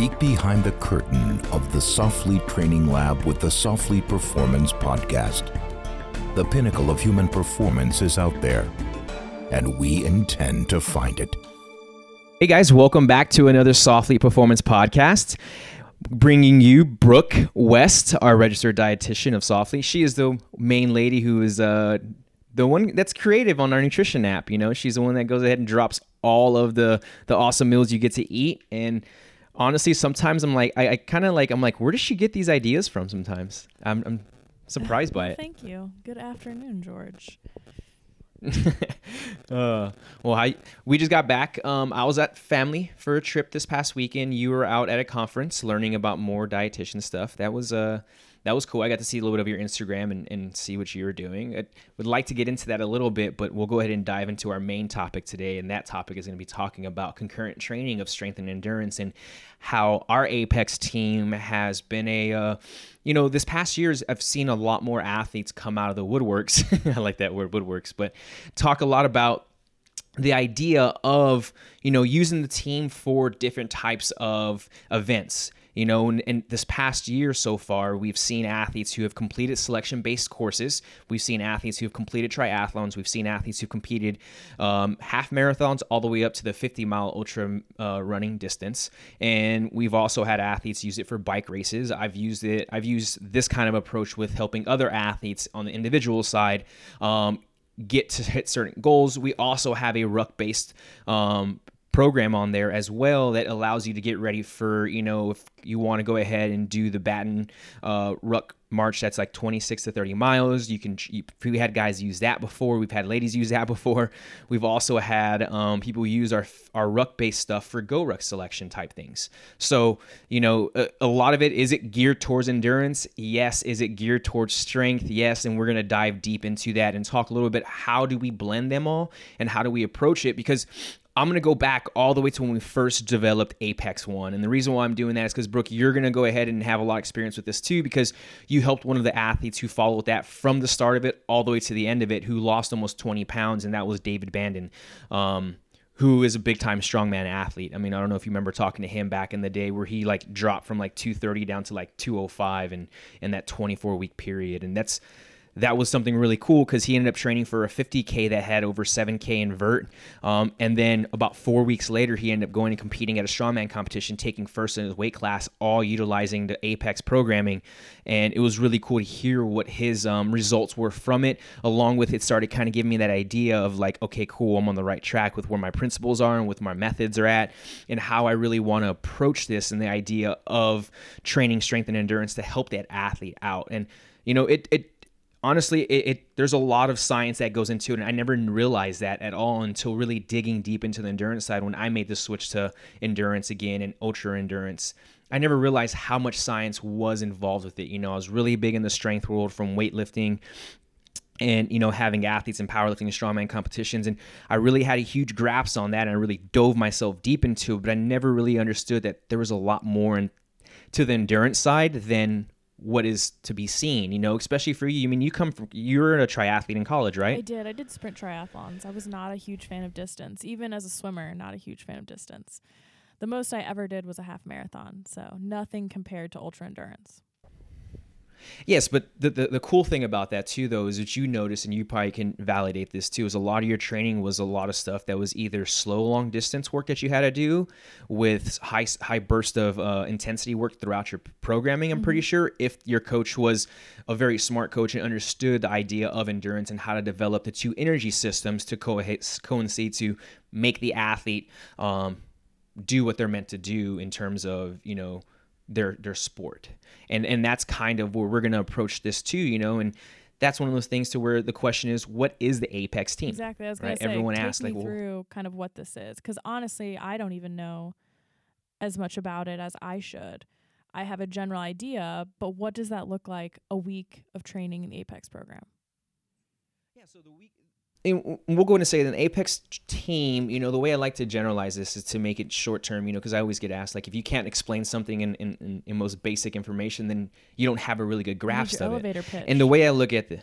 peek behind the curtain of the Softly Training Lab with the Softly Performance Podcast. The pinnacle of human performance is out there, and we intend to find it. Hey guys, welcome back to another Softly Performance Podcast. Bringing you Brooke West, our registered dietitian of Softly. She is the main lady who is uh, the one that's creative on our nutrition app. You know, she's the one that goes ahead and drops all of the the awesome meals you get to eat. And honestly, sometimes I'm like, I, I kind of like, I'm like, where does she get these ideas from? Sometimes I'm, I'm surprised by it. Thank you. Good afternoon, George. uh, well, I we just got back. Um, I was at family for a trip this past weekend. You were out at a conference learning about more dietitian stuff. That was uh that was cool. I got to see a little bit of your Instagram and, and see what you were doing. I would like to get into that a little bit, but we'll go ahead and dive into our main topic today. And that topic is going to be talking about concurrent training of strength and endurance and how our Apex team has been a, uh, you know, this past years, I've seen a lot more athletes come out of the woodworks. I like that word, woodworks, but talk a lot about the idea of you know using the team for different types of events you know, in, in, this past year so far, we've seen athletes who have completed selection based courses. We've seen athletes who have completed triathlons. We've seen athletes who competed um, half marathons all the way up to the 50 mile ultra uh, running distance. And we've also had athletes use it for bike races. I've used it, I've used this kind of approach with helping other athletes on the individual side. Um, get to hit certain goals. We also have a ruck based um, program on there as well that allows you to get ready for you know if you want to go ahead and do the Bataan uh, Ruck March that's like 26 to 30 miles. You can you, we had guys use that before. We've had ladies use that before. We've also had um, people use our our ruck based stuff for GORUCK selection type things. So you know a, a, lot of it is it geared towards endurance? Yes. Is it geared towards strength? Yes. And we're gonna dive deep into that and talk a little bit how do we blend them all and how do we approach it because I'm going to go back all the way to when we first developed Apex One. And the reason why I'm doing that is because, Brooke, you're going to go ahead and have a lot of experience with this too, because you helped one of the athletes who followed that from the start of it all the way to the end of it, who lost almost 20 pounds, and that was David Bandon. Um, who is a big time strongman athlete. I mean, I don't know if you remember talking to him back in the day where he like dropped from like 230 down to like 205 and in that 24 week period. And that's that was something really cool because he ended up training for a 50K that had over 7K invert. Um, and then about four weeks later, he ended up going and competing at a strongman competition, taking first in his weight class, all utilizing the Apex programming. And it was really cool to hear what his um, results were from it. Along with it, started kind of giving me that idea of like, okay, cool, I'm on the right track with where my principles are and with my methods are at, and how I really want to approach this and the idea of training strength and endurance to help that athlete out. And you know, it it honestly it, it, there's a lot of science that goes into it and i never realized that at all until really digging deep into the endurance side when i made the switch to endurance again and ultra endurance. I never realized how much science was involved with it you know i was really big in the strength world from weightlifting and you know having athletes in powerlifting and strongman competitions and i really had a huge grasp on that and i really dove myself deep into it but i never really understood that there was a lot more in, to the endurance side than what is to be seen, you know, especially for you. I mean, you come from, you're a triathlete in college, right? I did. I did sprint triathlons. I was not a huge fan of distance. Even as a swimmer, not a huge fan of distance. The most I ever did was a half marathon. So nothing compared to ultra endurance. Yes, but the, the, the cool thing about that too, though, is that you notice, and you probably can validate this too, is a lot of your training was a lot of stuff that was either slow long distance work that you had to do with high high burst of uh, intensity work throughout your programming. I'm mm-hmm. pretty sure if your coach was a very smart coach and understood the idea of endurance and how to develop the two energy systems to co- coincide to make the athlete um, do what they're meant to do in terms of you know their their sport. And and that's kind of where we're going to approach this too you know and that's one of those things to where the question is what is the apex team? Exactly. I was right? say, everyone asks like through kind of what this is. Because honestly i don't even know as much about it as i should. I have a general idea but what does that look like a week of training in the apex program? Yeah so the week and we'll go in and say that an apex team you know the way i like to generalize this is to make it short term you know because i always get asked like if you can't explain something in, in, in, most basic information then you don't have a really good grasp of it pitch. and the way i look at the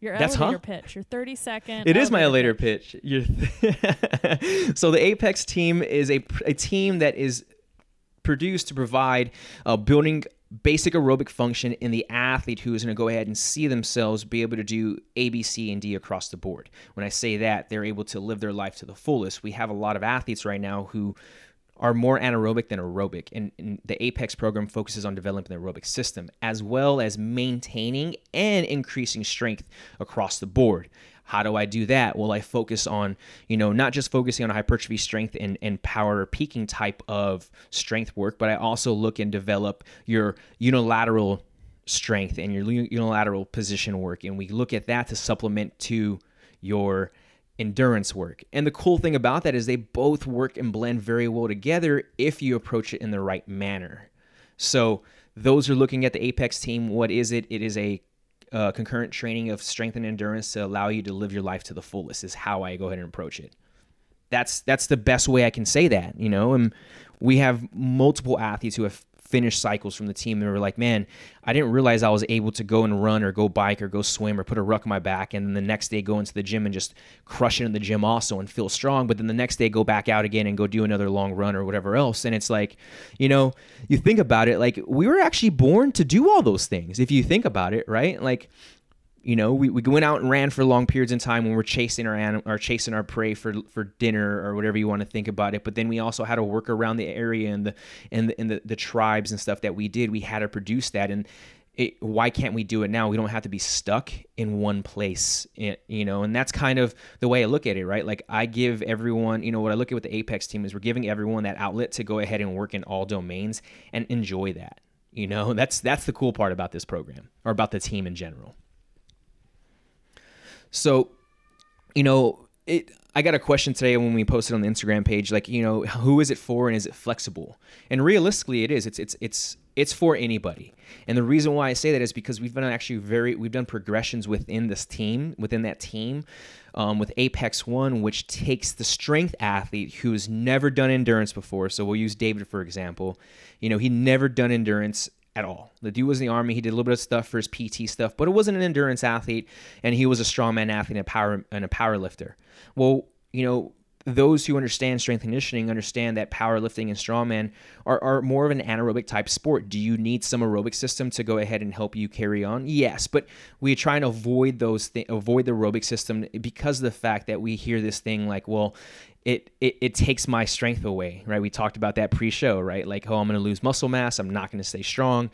your That's elevator huh? pitch, your 30 second. It is my elevator pitch. pitch. so the Apex team is a, a team that is produced to provide uh, building basic aerobic function in the athlete who is going to go ahead and see themselves be able to do A, B, C, and D across the board. When I say that, they're able to live their life to the fullest. We have a lot of athletes right now who are more anaerobic than aerobic. And, and, the Apex program focuses on developing the aerobic system as well as maintaining and increasing strength across the board. How do I do that? Well, I focus on, you know, not just focusing on hypertrophy strength and, and power peaking type of strength work, but I also look and develop your unilateral strength and your unilateral position work. And we look at that to supplement to your endurance work. And the cool thing about that is they both work and blend very well together if you approach it in the right manner. So, those are looking at the Apex team. What is it? It is a uh, concurrent training of strength and endurance to allow you to live your life to the fullest is how I go ahead and approach it. That's that's the best way I can say that, you know. And we have multiple athletes who have finish cycles from the team and were like, man, I didn't realize I was able to go and run or go bike or go swim or put a ruck on my back and then the next day go into the gym and just crush it in the gym also and feel strong. But then the next day go back out again and go do another long run or whatever else. And it's like, you know, you think about it, like we were actually born to do all those things if you think about it, right? Like you know, we, we went out and ran for long periods in time when we're chasing our anim- or chasing our prey for for dinner or whatever you want to think about it. But then we also had to work around the area and the and the, and the, the tribes and stuff that we did. We had to produce that and. It, why can't we do it now? We don't have to be stuck in one place, eh, you know, and that's kind of the way I look at it, right? Like I give everyone, you know, what I look at with the Apex team is we're giving everyone that outlet to go ahead and work in all domains and enjoy that. You know, that's that's the cool part about this program or about the team in general. So, you know, it I got a question today when we posted on the Instagram page, like, you know, who is it for and is it flexible? And realistically, it is. It's it's it's it's for anybody. And the reason why I say that is because we've been actually very we've done progressions within this team, within that team, um, with Apex One, which takes the strength athlete who's never done endurance before. So we'll use David for example. You know, he never done endurance at all. The dude was in the army. He did a little bit of stuff for his PT stuff, but it wasn't an endurance athlete, and he was a strongman athlete and a power and a power lifter. Well, you know, those who understand strength conditioning understand that powerlifting and strongman are, are more of an anaerobic type sport. Do you need some aerobic system to go ahead and help you carry on? Yes, but we try and avoid those th- avoid the aerobic system because of the fact that we hear this thing like, well, it, it it takes my strength away, right? We talked about that pre-show, right? Like, oh, I'm going to lose muscle mass. I'm not going to stay strong.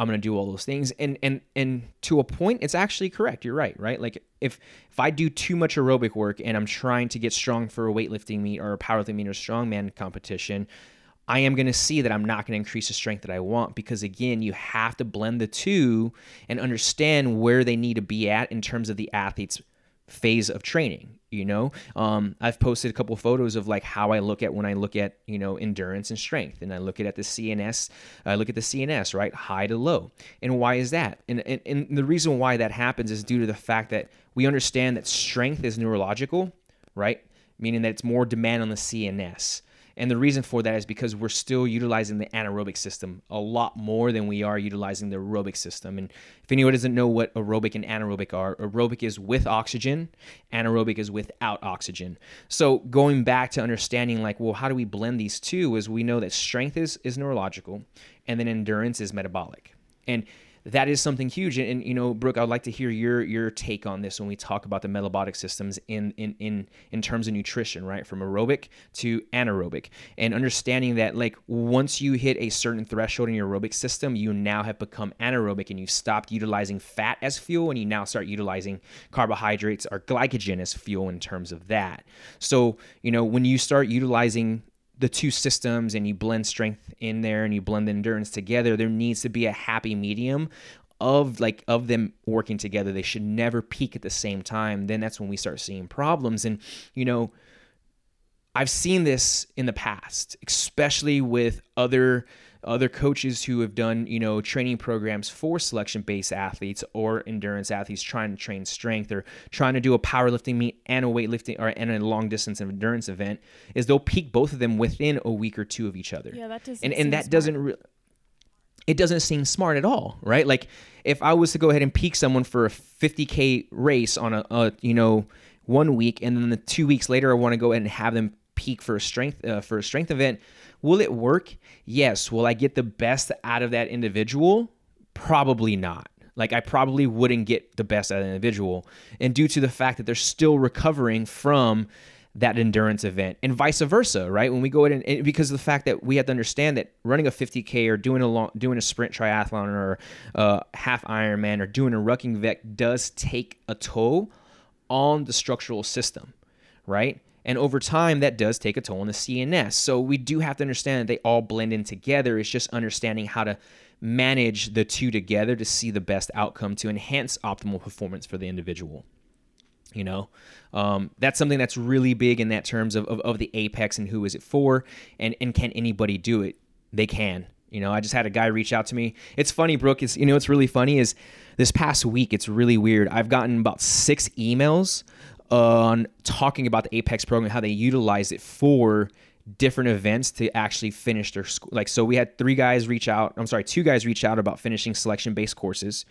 I'm going to do all those things. And and and to a point, it's actually correct. You're right, right? Like if if I do too much aerobic work and I'm trying to get strong for a weightlifting meet or a powerlifting meet or strongman competition, I am going to see that I'm not going to increase the strength that I want because again, you have to blend the two and understand where they need to be at in terms of the athlete's phase of training you know? Um, i've posted a couple photos of like how i look at when i look at you know endurance and strength and i look at, at the cns i look at the cns right? High to low. And why is that? And, and, and the reason why that happens is due to the fact that we understand that strength is neurological right? Meaning that it's more demand on the cns and the reason for that is because we're still utilizing the anaerobic system a lot more than we are utilizing the aerobic system. And if anyone doesn't know what aerobic and anaerobic are, aerobic is with oxygen, anaerobic is without oxygen. So going back to understanding like, well, how do we blend these two is we know that strength is, is neurological and then endurance is metabolic. And that is something huge. And, and, you know, Brooke, I would like to hear your your take on this when we talk about the metabolic systems in in in in terms of nutrition, right? From aerobic to anaerobic, and understanding that like once you hit a certain threshold in your aerobic system, you now have become anaerobic and you've stopped utilizing fat as fuel, and you now start utilizing carbohydrates or glycogen as fuel in terms of that. So you know when you start utilizing the two systems and you blend strength in there and you blend the endurance together, there needs to be a happy medium of like of them working together. They should never peak at the same time. Then that's when we start seeing problems. And you know, I've seen this in the past, especially with other other coaches who have done you know training programs for selection based athletes or endurance athletes trying to train strength or trying to do a powerlifting meet and a weightlifting or and a long distance endurance event is they'll peak both of them within a week or two of each other yeah that doesn't and and that smart. doesn't really it doesn't seem smart at all, right? Like if I was to go ahead and peak someone for a 50k race on a, a you know one week, and then the two weeks later I want to go ahead and have them peak for a strength uh, for a strength event, Will it work? Yes. Will I get the best out of that individual? Probably not. Like I probably wouldn't get the best out of an individual. And due to the fact that they're still recovering from that endurance event and vice versa, right? When we go in and because of the fact that we have to understand that running a 50k or doing a long, doing a sprint triathlon or a half Ironman or doing a rucking vec does take a toll on the structural system, right? And over time, that does take a toll on the CNS. So we do have to understand that they all blend in together. It's just understanding how to manage the two together to see the best outcome to enhance optimal performance for the individual you know? Um, that's something that's really big in that terms of, of, of, the apex and who is it for and, and can anybody do it? They can you know? I just had a guy reach out to me. It's funny brooke is you know what's really funny is this past week it's really weird. I've gotten about six emails on talking about the apex program how they utilize it for different events to actually finish their school. Like, so we had three guys reach out. I'm sorry, two guys reach out about finishing selection based courses.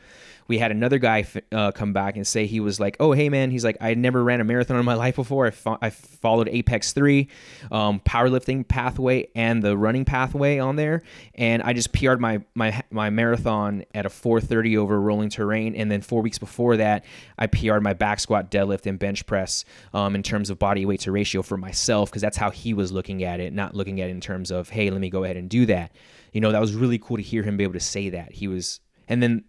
We had another guy uh, come back and say he was like, "Oh, hey man," he's like, "I never ran a marathon in my life before. I, fo- I followed Apex Three, um, powerlifting pathway and the running pathway on there, and I just PR'd my my my marathon at a 4:30 over rolling terrain, and then four weeks before that, I PR'd my back squat, deadlift, and bench press um, in terms of body weight to ratio for myself because that's how he was looking at it, not looking at it in terms of, hey, let me go ahead and do that. You know, that was really cool to hear him be able to say that. He was, and then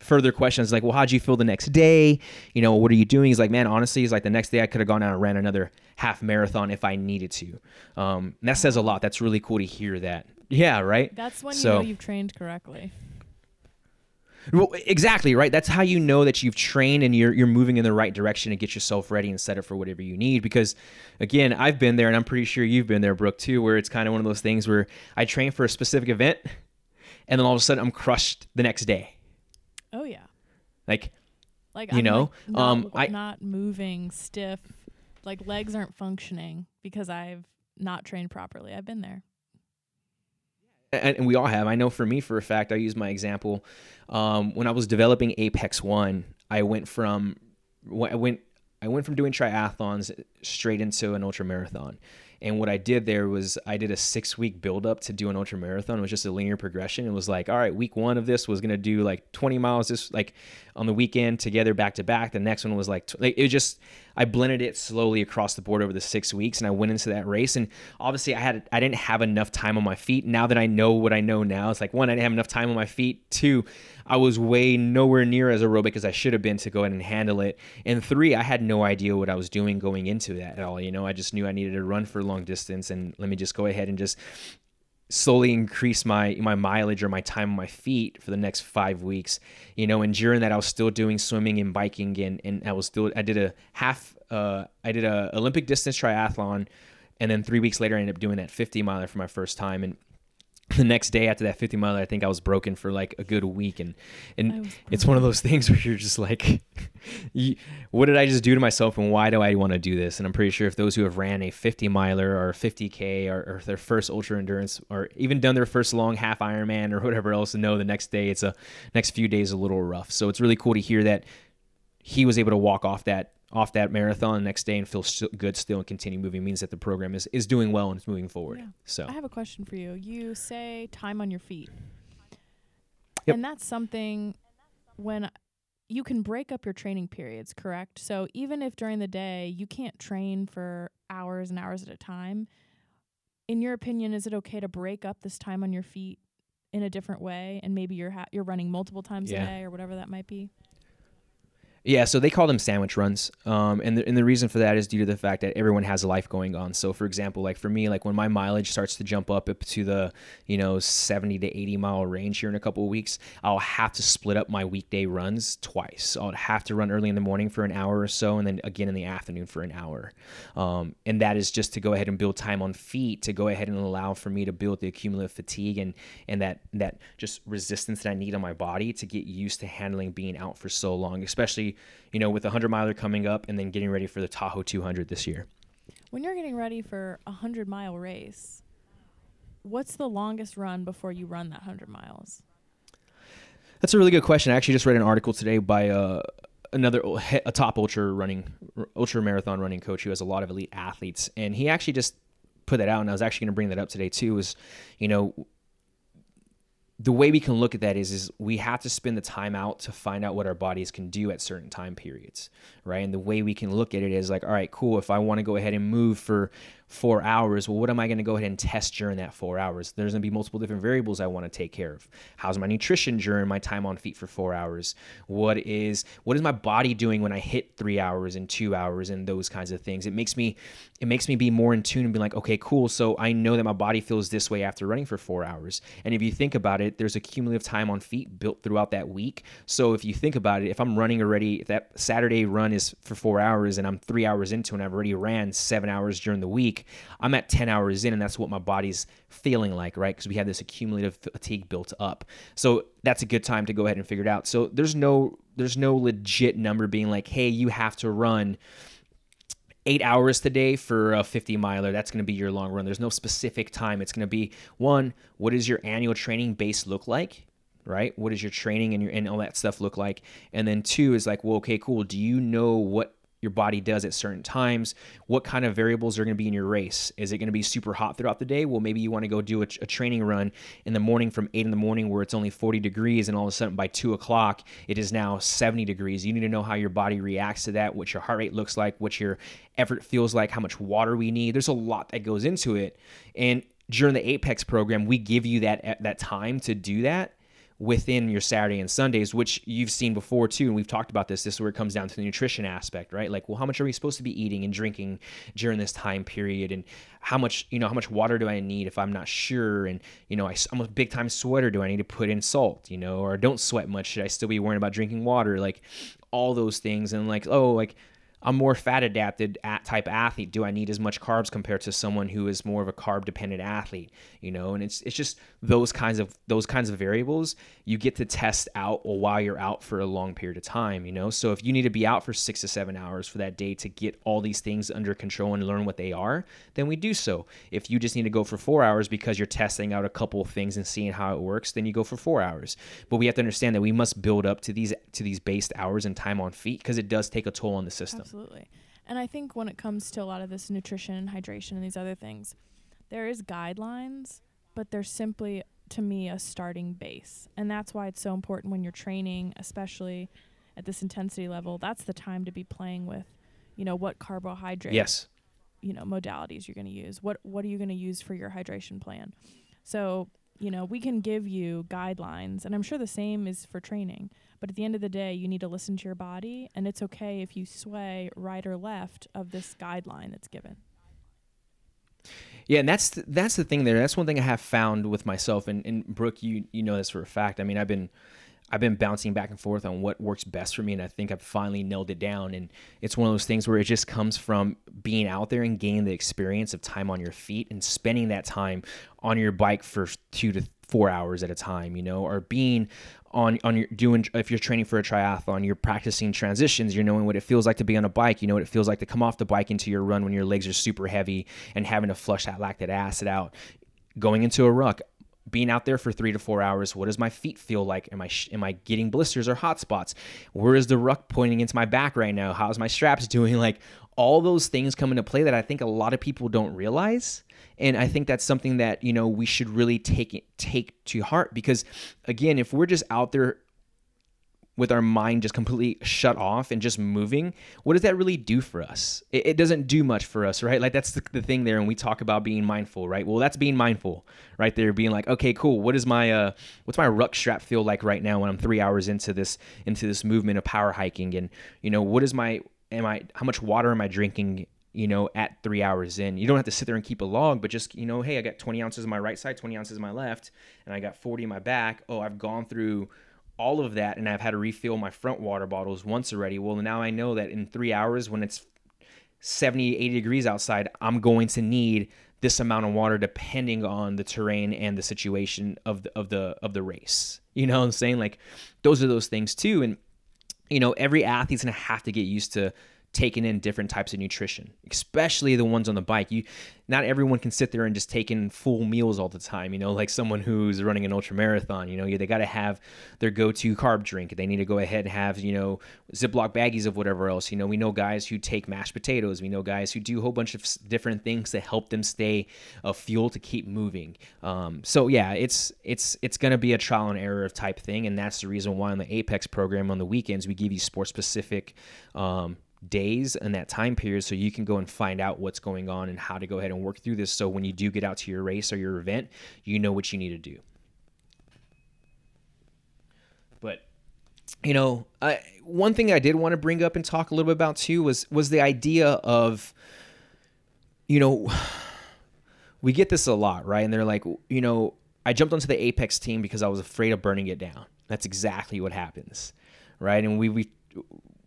further questions like, well, how'd you feel the next day? You know, what are you doing? He's like, man, honestly, he's like, the next day I could have gone out and ran another half marathon if I needed to. Um, that says a lot. That's really cool to hear that. Yeah, right. That's when so, you know you've trained correctly. Well, exactly right. That's how you know that you've trained and you're you're moving in the right direction to get yourself ready and set up for whatever you need. Because, again, I've been there, and I'm pretty sure you've been there, Brooke, too, where it's kind of one of those things where I train for a specific event, and then all of a sudden I'm crushed the next day. Oh yeah. Like, like you I'm know, like not, um, I not moving stiff, like legs aren't functioning because I've not trained properly. I've been there. And, and we all have. I know for me, for a fact, I use my example. Um, when I was developing Apex One, I went from I went I went from doing triathlons straight into an ultra marathon. And what I did there was I did a six week build up to do an ultra marathon. It was just a linear progression. It was like, all right, week one of this was gonna do like 20 miles this like on the weekend together back to back. The next one was like, like it just I blended it slowly across the board over the six weeks, and I went into that race. And obviously, I had I didn't have enough time on my feet. Now that I know what I know now, it's like one, I didn't have enough time on my feet. Two, I was way nowhere near as aerobic as I should have been to go ahead and handle it. And three, I had no idea what I was doing going into that at all. You know, I just knew I needed to run for long distance, and let me just go ahead and just slowly increase my my mileage or my time on my feet for the next five weeks. You know, and during that I was still doing swimming and biking and, and I was still I did a half uh I did a Olympic distance triathlon and then three weeks later I ended up doing that 50 miler for my first time and the next day after that 50 mile, I think I was broken for like a good week. And, and it's one of those things where you're just like, what did I just do to myself and why do I want to do this? And I'm pretty sure if those who have ran a 50 miler or 50K or, or their first ultra endurance or even done their first long half Ironman or whatever else, know the next day it's a next few days a little rough. So it's really cool to hear that he was able to walk off that off that marathon the next day and feel good still and continue moving means that the program is, is doing well and it's moving forward. Yeah. So I have a question for you. You say time on your feet. Yep. And that's something when you can break up your training periods, correct? So even if during the day you can't train for hours and hours at a time, in your opinion, is it okay to break up this time on your feet in a different way and maybe you're ha- you're running multiple times yeah. a day or whatever that might be? Yeah, so they call them sandwich runs, um, and the, and the reason for that is due to the fact that everyone has a life going on. So, for example, like for me, like when my mileage starts to jump up, to the you know seventy to eighty mile range here in a couple of weeks, I'll have to split up my weekday runs twice. I'll have to run early in the morning for an hour or so, and then again in the afternoon for an hour, um, and that is just to go ahead and build time on feet to go ahead and allow for me to build the accumulative fatigue and and that that just resistance that I need on my body to get used to handling being out for so long, especially you know, with a 100 miler coming up and then getting ready for the Tahoe 200 this year. When you're getting ready for a 100 mile race, what's the longest run before you run that 100 miles? That's a really good question. I actually just read an article today by uh, another a top ultra running ultra marathon running coach who has a lot of elite athletes and he actually just put that out, and I was actually going to bring that up today too. Is you know the way we can look at that is is we have to spend the time out to find out what our bodies can do at certain time periods right? And the way we can look at it is like all right cool if i want to go ahead and move for four hours. Well, what am I going to go ahead and test during that four hours? There's going to be multiple different variables I want to take care of. How's my nutrition during my time on feet for four hours? What is what is my body doing when I hit three hours and two hours and those kinds of things? It makes me it makes me be more in tune and be like, okay, cool. So I know that my body feels this way after running for four hours. And if you think about it, there's a cumulative time on feet built throughout that week. So if you think about it, if I'm running already, if that Saturday run is for four hours and I'm three hours into and I've already ran seven hours during the week I'm at 10 hours in, and that's what my body's feeling like, right? Because we have this accumulative fatigue built up. So that's a good time to go ahead and figure it out. So there's no there's no legit number being like, hey, you have to run eight hours today for a 50 miler. That's going to be your long run. There's no specific time. It's going to be one, what does your annual training base look like? Right? What does your training and your and all that stuff look like? And then two is like, well, okay, cool. Do you know what your body does at certain times. What kind of variables are going to be in your race? Is it going to be super hot throughout the day? Well, maybe you want to go do a, a, training run in the morning from 8 in the morning where it's only 40 degrees, and all of a sudden by 2 o'clock it is now 70 degrees. You need to know how your body reacts to that, what your heart rate looks like, what your effort feels like, how much water we need. There's a lot that goes into it. And during the Apex program, we give you that that time to do that within your Saturday and Sundays, which you've seen before too. And we've talked about this. This is where it comes down to the nutrition aspect, right? Like, well, how much are we supposed to be eating and drinking during this time period? And how much, you know, how much water do I need if I'm not sure? And, you know, I, am a big time sweater. Do I need to put in salt, you know, or don't sweat much? Should I still be worrying about drinking water? Like all those things. And like, oh, like, a more fat adapted type athlete do i need as much carbs compared to someone who is more of a carb dependent athlete you know and it's it's just those kinds of those kinds of variables you get to test out while you're out for a long period of time you know? So if you need to be out for 6 to 7 hours for that day to get all these things under control and learn what they are then we do so. If you just need to go for 4 hours because you're testing out a couple of things and seeing how it works then you go for 4 hours. But we have to understand that we must build up to these to these based hours and time on feet because it does take a toll on the system. Absolutely. And I think when it comes to a lot of this nutrition and hydration and these other things, there is guidelines, but they're simply to me a starting base. And that's why it's so important when you're training, especially at this intensity level, that's the time to be playing with, you know, what carbohydrate yes. you know, modalities you're going to use. What what are you going to use for your hydration plan? So, you know, we can give you guidelines, and I'm sure the same is for training. But at the end of the day, you need to listen to your body, and it's okay if you sway right or left of this guideline that's given. Yeah, and that's the, that's the thing there. That's one thing I have found with myself, and, and Brooke, you you know this for a fact. I mean, I've been I've been bouncing back and forth on what works best for me, and I think I've finally nailed it down. And it's one of those things where it just comes from being out there and gaining the experience of time on your feet and spending that time on your bike for two to four hours at a time, you know, or being on on your doing if you're training for a triathlon, you're practicing transitions, you're knowing what it feels like to be on a bike, you know what it feels like to come off the bike into your run when your legs are super heavy and having to flush that lactic acid out. Going into a ruck, being out there for three to four hours, what does my feet feel like? Am I am I getting blisters or hot spots? Where is the ruck pointing into my back right now? How's my straps doing? Like all those things come into play that I think a lot of people don't realize and I think that's something that you know we should really take take to heart because again, if we're just out there with our mind just completely shut off and just moving, what does that really do for us? It, it doesn't do much for us, right? Like that's the, the, thing there, and we talk about being mindful, right? Well, that's being mindful, right there, being like, okay, cool. What is my uh, what's my ruck strap feel like right now when I'm three hours into this into this movement of power hiking, and you know, what is my am I how much water am I drinking you know, at three hours in. You don't have to sit there and keep a log, but just, you know, hey, I got 20 ounces on my right side, 20 ounces on my left, and I got 40 in my back. Oh, I've gone through all of that and I've had to refill my front water bottles once already. Well, now I know that in three hours when it's 70, 80 degrees outside, I'm going to need this amount of water depending on the terrain and the situation of the of the of the race. You know what I'm saying? Like those are those things too. And you know, every athlete's gonna have to get used to taking in different types of nutrition, especially the ones on the bike. You not everyone can sit there and just take in full meals all the time, you know, like someone who's running an ultra marathon, you know, they got to have their go-to carb drink. They need to go ahead and have, you know, Ziploc baggies of whatever else. You know, we know guys who take mashed potatoes. We know guys who do a whole bunch of different things to help them stay a fuel to keep moving. Um, so yeah, it's it's it's going to be a trial and error type thing, and that's the reason why on the Apex program on the weekends we give you sport specific um, days and that time period so you can go and find out what's going on and how to go ahead and work through this. So when you do get out to your race or your event you know what you need to do. But you know I, one thing i did want to bring up and talk a little bit about too was was the idea of you know we get this a lot right? And they're like you know i jumped onto the apex team because i was afraid of burning it down. That's exactly what happens right? And we we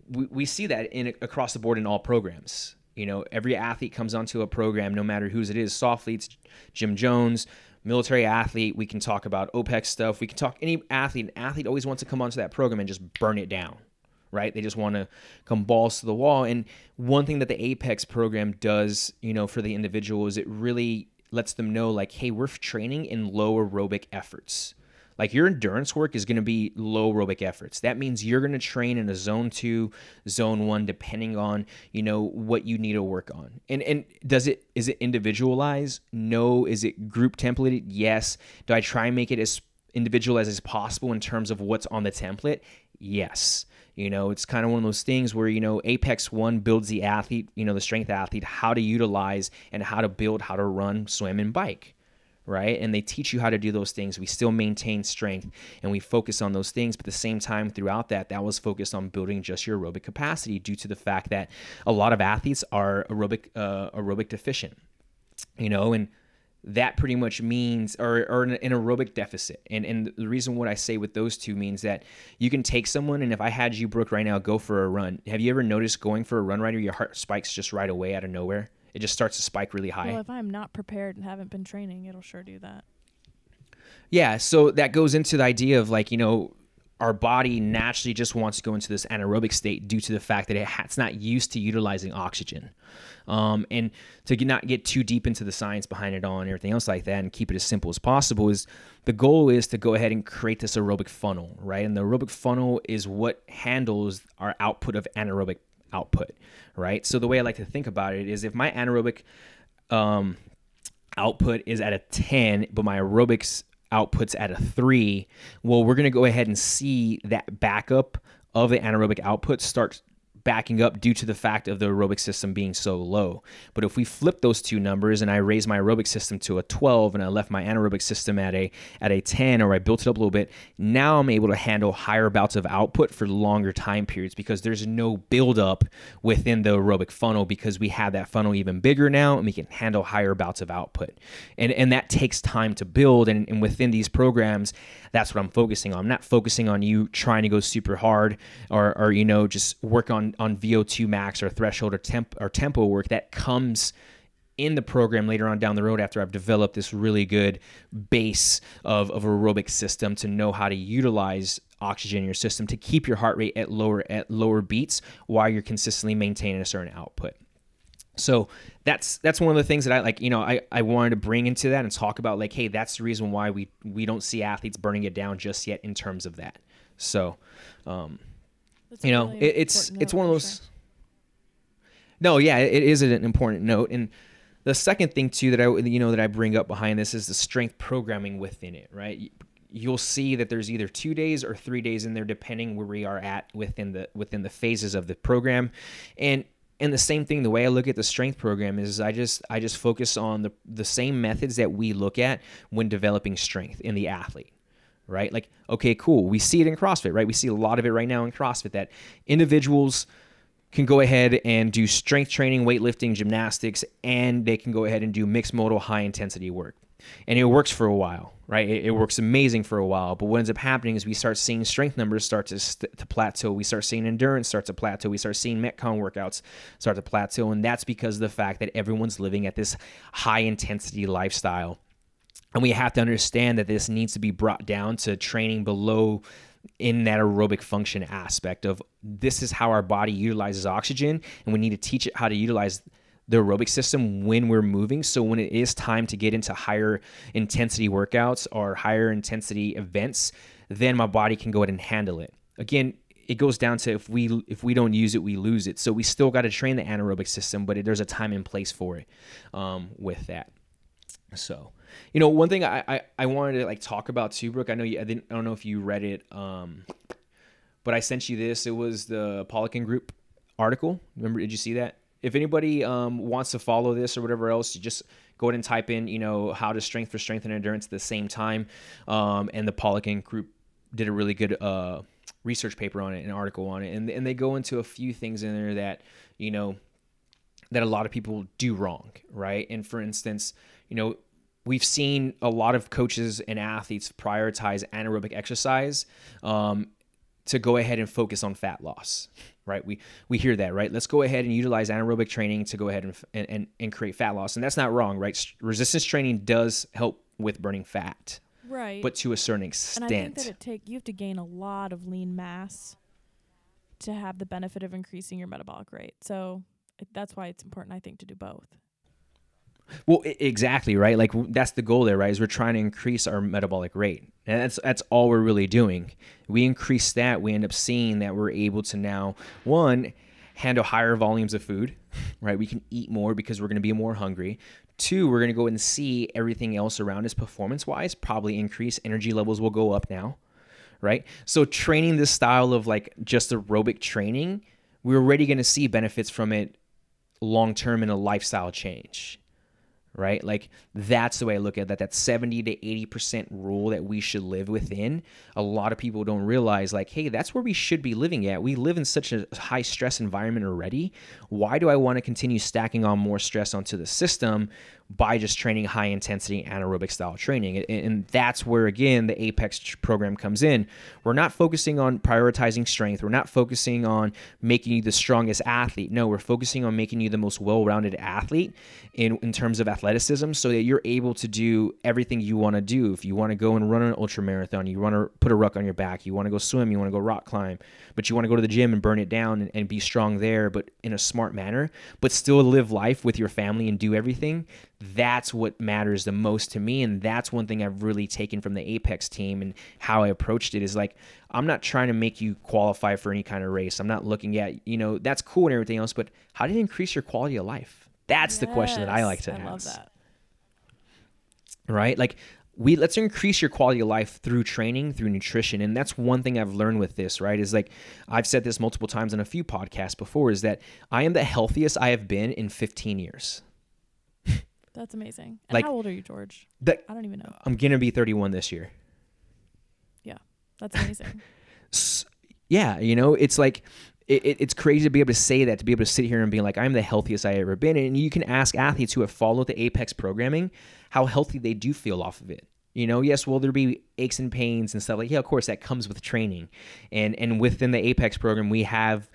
we, we see that in across the board in all programs. You know, every athlete comes onto a program, no matter whose it is. Sofletes, Jim Jones, military athlete. We can talk about OPEX stuff. We can talk any athlete. An athlete always wants to come onto that program and just burn it down, right? They just want to come balls to the wall. And one thing that the Apex program does, you know, for the individual is it really lets them know, like, hey, we're training in low aerobic efforts. Like your endurance work is going to be low aerobic efforts. That means you're going to train in a zone 2, zone 1 depending on, you know, what you need to work on. And and does it is it individualized? No. Is it group templated? Yes. Do I try and make it as individualized as possible in terms of what's on the template? Yes. You know, it's kind of one of those things where, you know, Apex 1 builds the athlete, you know, the strength athlete, how to utilize and how to build, how to run, swim, and bike right? And they teach you how to do those things. We still maintain strength and we focus on those things, but at the same time, throughout that, that was focused on building just your aerobic capacity due to the fact that a lot of athletes are aerobic uh, aerobic deficient, you know, and that pretty much means or, or an, aerobic deficit and and the reason what i say with those two means that you can take someone and if i had you brooke right now go for a run have you ever noticed going for a run right your heart spikes just right away out of nowhere it just starts to spike really high. Well, if I'm not prepared and haven't been training, it'll sure do that. Yeah, so that goes into the idea of like, you know, our body naturally just wants to go into this anaerobic state due to the fact that it's not used to utilizing oxygen. Um, and to not get too deep into the science behind it all and everything else like that and keep it as simple as possible is the goal is to go ahead and create this aerobic funnel, right? And the aerobic funnel is what handles our output of anaerobic output, right? So the way I like to think about it is if my anaerobic um, output is at a 10, but my aerobics outputs at a 3, well, we're going to go ahead and see that backup of the anaerobic output start backing up due to the fact of the aerobic system being so low. But if we flip those two numbers and I raise my aerobic system to a 12 and I left my anaerobic system at a at a 10 or I built it up a little bit, now I'm able to handle higher bouts of output for longer time periods because there's no buildup within the aerobic funnel because we have that funnel even bigger now and we can handle higher bouts of output. And and that takes time to build and, and within these programs, that's what I'm focusing on. I'm not focusing on you trying to go super hard or or you know just work on on VO2 max or threshold or temp or tempo work that comes in the program later on down the road after I've developed this really good base of, of aerobic system to know how to utilize oxygen in your system to keep your heart rate at lower at lower beats while you're consistently maintaining a certain output. So that's that's one of the things that I like, you know, I, I wanted to bring into that and talk about like, hey, that's the reason why we we don't see athletes burning it down just yet in terms of that. So um, that's you know, really it, it's it's one of those. Sure. No, yeah, it is an important note, and the second thing too that I you know that I bring up behind this is the strength programming within it, right? You'll see that there's either two days or three days in there, depending where we are at within the within the phases of the program, and and the same thing the way i look at the strength program is i just i just focus on the the same methods that we look at when developing strength in the athlete right? Like, okay, cool. We see it in CrossFit, right? We see a lot of it right now in CrossFit that individuals can go ahead and do strength training, weightlifting, gymnastics, and they can go ahead and do mixed modal high intensity work. And it works for a while, right? It, it, works amazing for a while. But what ends up happening is we start seeing strength numbers start to, st- to plateau. We start seeing endurance start to plateau. We start seeing Metcon workouts start to plateau. And that's because of the fact that everyone's living at this high intensity lifestyle and we have to understand that this needs to be brought down to training below in that aerobic function aspect of this is how our body utilizes oxygen and we need to teach it how to utilize the aerobic system when we're moving. So when it is time to get into higher intensity workouts or higher intensity events then my body can go ahead and handle it. Again it goes down to if we if we don't use it we lose it. So we still got to train the anaerobic system but it, there's a time and place for it um, with that. So you know, one thing I, I, I wanted to like talk about too, Brooke. I know you. I didn't. I don't know if you read it. Um, but I sent you this. It was the Poliquin Group article. Remember? Did you see that? If anybody um, wants to follow this or whatever else, you just go ahead and type in, you know, how to strength for strength and endurance at the same time. Um, and the Poliquin Group did a really good uh, research paper on it, an article on it, and and they go into a few things in there that you know that a lot of people do wrong, right? And for instance, you know, we've seen a lot of coaches and athletes prioritize anaerobic exercise um, to go ahead and focus on fat loss right? We we hear that right? Let's go ahead and utilize anaerobic training to go ahead and and, and create fat loss and that's not wrong right? Resistance training does help with burning fat right. but to a certain extent and i think that it take you have to gain a lot of lean mass to have the benefit of increasing your metabolic rate. So that's why it's important i think to do both well, exactly right. Like that's the goal there, right? Is we're trying to increase our metabolic rate, and that's that's all we're really doing. We increase that, we end up seeing that we're able to now one handle higher volumes of food, right? We can eat more because we're going to be more hungry. Two, we're going to go and see everything else around us performance wise probably increase. Energy levels will go up now, right? So training this style of like just aerobic training, we're already going to see benefits from it long term in a lifestyle change right? Like that's the way I look at that. That 70 to 80% rule that we should live within. A lot of people don't realize, like, hey, that's where we should be living at. We live in such a high stress environment already. Why do I want to continue stacking on more stress onto the system by just training high intensity anaerobic style training. And that's where, again, the Apex program comes in. We're not focusing on prioritizing strength, we're not focusing on making you the strongest athlete. No, we're focusing on making you the most well rounded athlete in, in terms of athleticism so that you're able to do everything you want to do. If you want to go and run an ultra marathon, you want to put a ruck on your back, you want to go swim, you want to go rock climb, but you want to go to the gym and burn it down and, and be strong there, but in a smart manner, but still live life with your family and do everything that's what matters the most to me and that's one thing i've really taken from the apex team and how i approached it is like i'm not trying to make you qualify for any kind of race i'm not looking at you know that's cool and everything else but how did it increase your quality of life that's yes, the question that i like to I ask love that. right like we let's increase your quality of life through training through nutrition and that's one thing i've learned with this right is like i've said this multiple times on a few podcasts before is that i am the healthiest i have been in 15 years that's amazing. And like, how old are you, George? I don't even know. I'm gonna be 31 this year. Yeah, that's amazing. yeah, you know, it's like it, it's crazy to be able to say that, to be able to sit here and be like, I'm the healthiest I ever been. And you can ask athletes who have followed the Apex programming how healthy they do feel off of it. You know, yes, will there be aches and pains and stuff like yeah, of course that comes with training. And and within the Apex program we have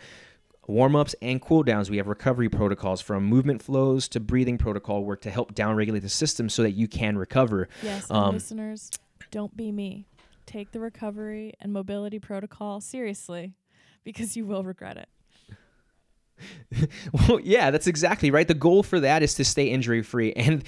warm ups and cool downs. We have recovery protocols from movement flows to breathing protocol work to help downregulate the system so that you can recover. Yes, um, listeners, don't be me. Take the recovery and mobility protocol seriously because you will regret it. well, yeah, that's exactly right. The goal for that is to stay injury free. And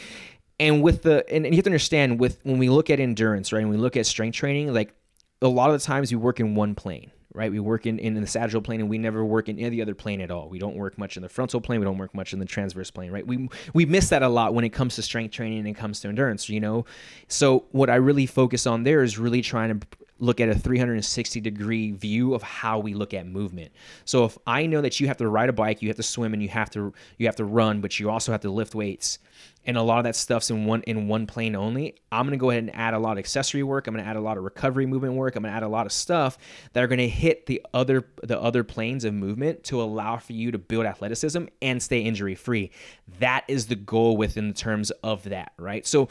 and with the and, and you have to understand with when we look at endurance, right, and we look at strength training, like a lot of the times we work in one plane right? We work in, in the sagittal plane and we never work in any other plane at all. We don't work much in the frontal plane. We don't work much in the transverse plane, right? We, we miss that a lot when it comes to strength training and it comes to endurance, you know? So what I really focus on there is really trying to look at a 360 degree view of how we look at movement. So if I know that you have to ride a bike, you have to swim and you have to you have to run, but you also have to lift weights and a lot of that stuff's in one in one plane only i'm to go ahead and add a lot of accessory work i'm to add a lot of recovery movement work i'm to add a lot of stuff that are to hit the other the other planes of movement to allow for you to build athleticism and stay injury free that is the goal within the terms of that right so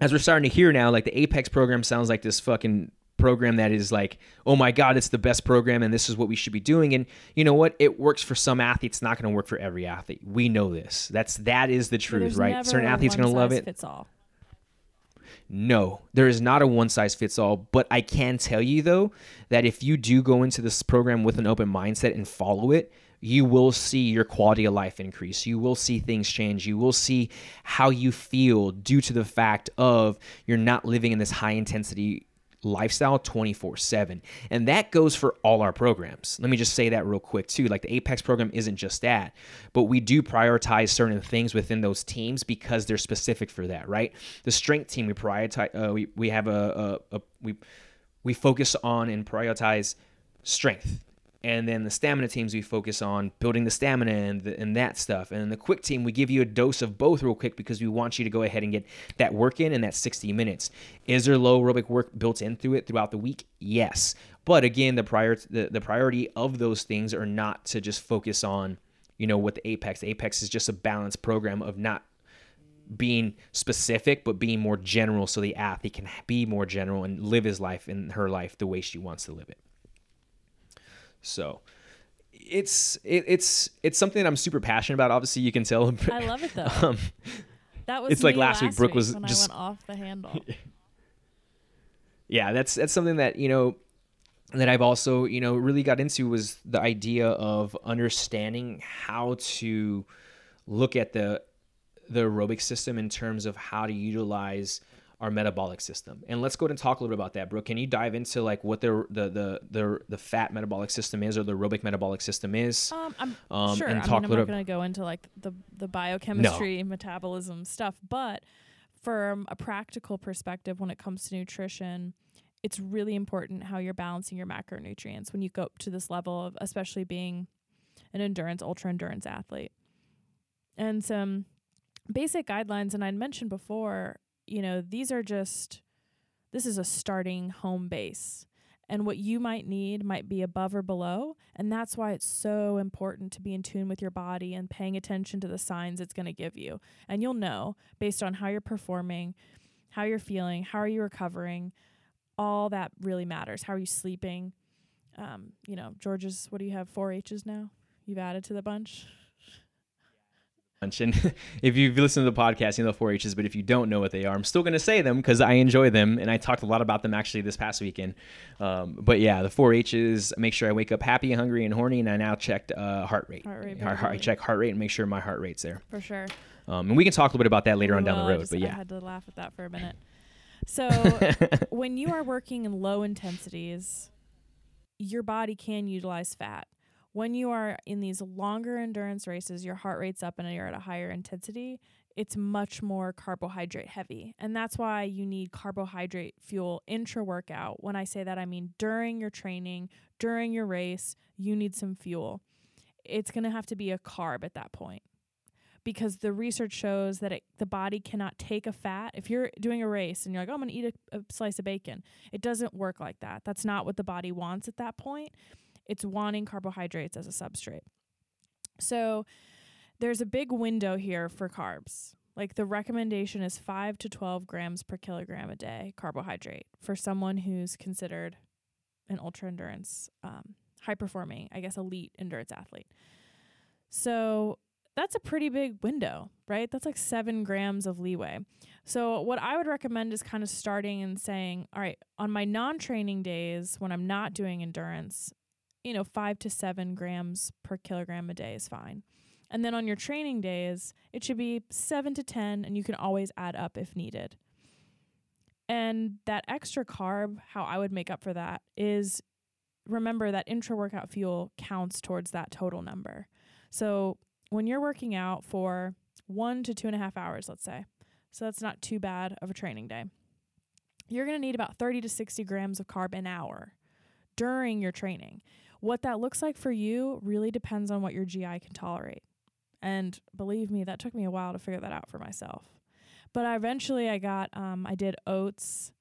as we're starting to hear now like the apex program sounds like this fucking program that is like, oh my God, it's the best program and this is what we should be doing. And you know what? It works for some athletes, not going to work for every athlete. We know this. That's that is the truth, right? Certain athletes are going to love it. Fits all. No, there is not a one size fits all. But I can tell you, though, that if you do go into this program with an open mindset and follow it, you will see your quality of life increase. You will see things change. You will see how you feel due to the fact of you're not living in this high intensity lifestyle 24 7. And that goes for all our programs. Let me just say that real quick, too. Like the Apex program isn't just that, but we do prioritize certain things within those teams because they're specific for that, right? The strength team, we prioritize, uh, we, we have a, a, a, we, we focus on and prioritize strength and then the stamina teams, we focus on building the stamina and, the, and that stuff. And the quick team, we give you a dose of both real quick because we want you to go ahead and get that work in in that 60 minutes. Is there low aerobic work built in through it throughout the week? Yes. But again, the prior the, the priority of those things are not to just focus on, you know, what the Apex. The Apex is just a balanced program of not being specific but being more general so the athlete can be more general and live his life and her life the way she wants to live it. So it's it, it's it's something that I'm super passionate about. Obviously, you can tell. I love it though. um, that was it's like last, week. Brooke was when just I went off the handle. yeah, that's that's something that you know that I've also you know really got into was the idea of understanding how to look at the the aerobic system in terms of how to utilize our metabolic system. And let's go ahead and talk a little bit about that, bro. Can you dive into like what the the the the, the fat metabolic system is or the aerobic metabolic system is? Um, I'm um, sure. And I mean, I'm not going to go into like the the biochemistry, no. metabolism stuff, but from a practical perspective, when it comes to nutrition, it's really important how you're balancing your macronutrients when you go up to this level of, especially being an endurance, ultra endurance athlete. And some basic guidelines, and I'd mentioned before, you know, these are just, this is a starting home base. And what you might need might be above or below. And that's why it's so important to be in tune with your body and paying attention to the signs it's going to give you. And you'll know based on how you're performing, how you're feeling, how are you recovering, all that really matters. How are you sleeping? Um, you know, George's, what do you have? Four H's now? You've added to the bunch? And if you've listened to the podcast, you know the 4 H's, but if you don't know what they are, I'm still going to say them because I enjoy them. And I talked a lot about them actually this past weekend. Um, but yeah, the 4 H's make sure I wake up happy, hungry, and horny. And I now checked uh, heart rate. Heart rate. Heart, heart, I check heart rate and make sure my heart rate's there. For sure. Um, and we can talk a little bit about that later we on down the road. Just, but yeah. I had to laugh at that for a minute. So when you are working in low intensities, your body can utilize fat when you are in these longer endurance races, your heart rate's up and you're at a higher intensity, it's much more carbohydrate heavy. And that's why you need carbohydrate fuel intra workout. When I say that, I mean during your training, during your race, you need some fuel. It's going to have to be a carb at that point because the research shows that it, the body cannot take a fat. If you're doing a race and you're like, oh, I'm going to eat a, a slice of bacon, it doesn't work like that. That's not what the body wants at that point it's wanting carbohydrates as a substrate. So there's a big window here for carbs. Like the recommendation is 5 to 12 grams per kilogram a day carbohydrate for someone who's considered an ultra endurance, um, high performing, I guess, elite endurance athlete. So that's a pretty big window, right? That's like seven grams of leeway. So, what I would recommend is kind of starting and saying, all right, on my non training days when I'm not doing endurance, you know, five to seven grams per kilogram a day is fine. And then on your training days, it should be seven to 10, and you can always add up if needed. And that extra carb, how I would make up for that is remember that intra workout fuel counts towards that total number. So when you're working out for one to two and a half hours, let's say, so that's not too bad of a training day, you're to need about 30 to 60 grams of carb an hour during your training. What that looks like for you really depends on what your GI can tolerate. And believe me, that took me a while to figure that out for myself. But I eventually I got um I did oats,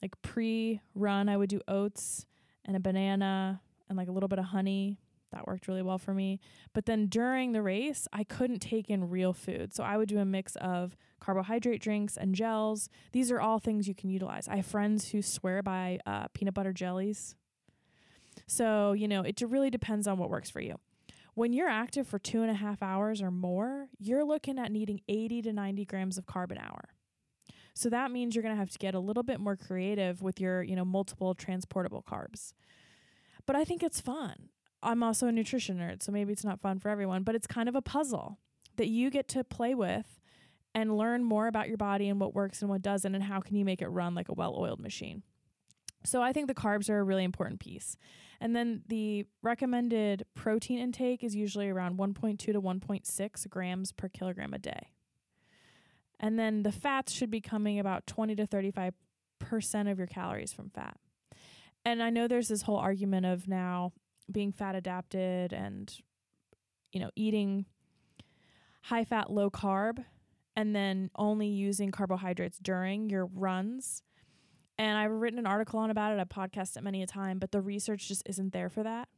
like pre-run I would do oats and a banana and like a little bit of honey. That worked really well for me. But then during the race, I couldn't take in real food. So I would do a mix of carbohydrate drinks and gels. These are all things you can utilize. I have friends who swear by uh, peanut butter jellies. So, you know, it really depends on what works for you. When you're active for two and a half hours or more, you're looking at needing 80 to 90 grams of carb an hour. So that means you're going to have to get a little bit more creative with your, you know, multiple transportable carbs. But I think it's fun. I'm also a nutrition nerd, so maybe it's not fun for everyone, but it's kind of a puzzle that you get to play with and learn more about your body and what works and what doesn't and how can you make it run like a well-oiled machine. So I think the carbs are a really important piece. And then the recommended protein intake is usually around 1.2 to 1.6 grams per kilogram a day. And then the fats should be coming about 20 to 35% of your calories from fat. And I know there's this whole argument of now being fat adapted and you know, eating high fat, low carb and then only using carbohydrates during your runs and I've written an article on about it. I've podcasted it many a time, but the research just isn't there for that.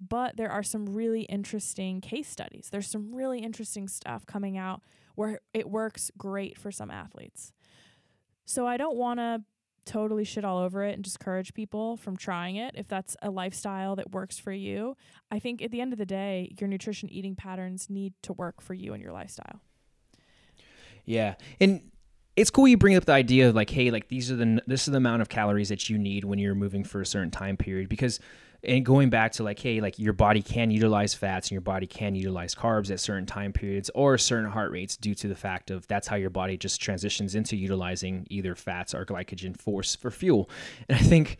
But there are some really interesting case studies. There's some really interesting stuff coming out where it works great for some athletes. So I don't want to totally shit all over it and discourage people from trying it if that's a lifestyle that works for you. I think at the end of the day, your nutrition eating patterns need to work for you and your lifestyle. Yeah. And it's cool you bring up the idea of like, hey, like these are the this is the amount of calories that you need when you're moving for a certain time period because and going back to like hey like your body can utilize fats and your body can utilize carbs at certain time periods or certain heart rates due to the fact of that's how your body just transitions into utilizing either fats or glycogen force for fuel. And i think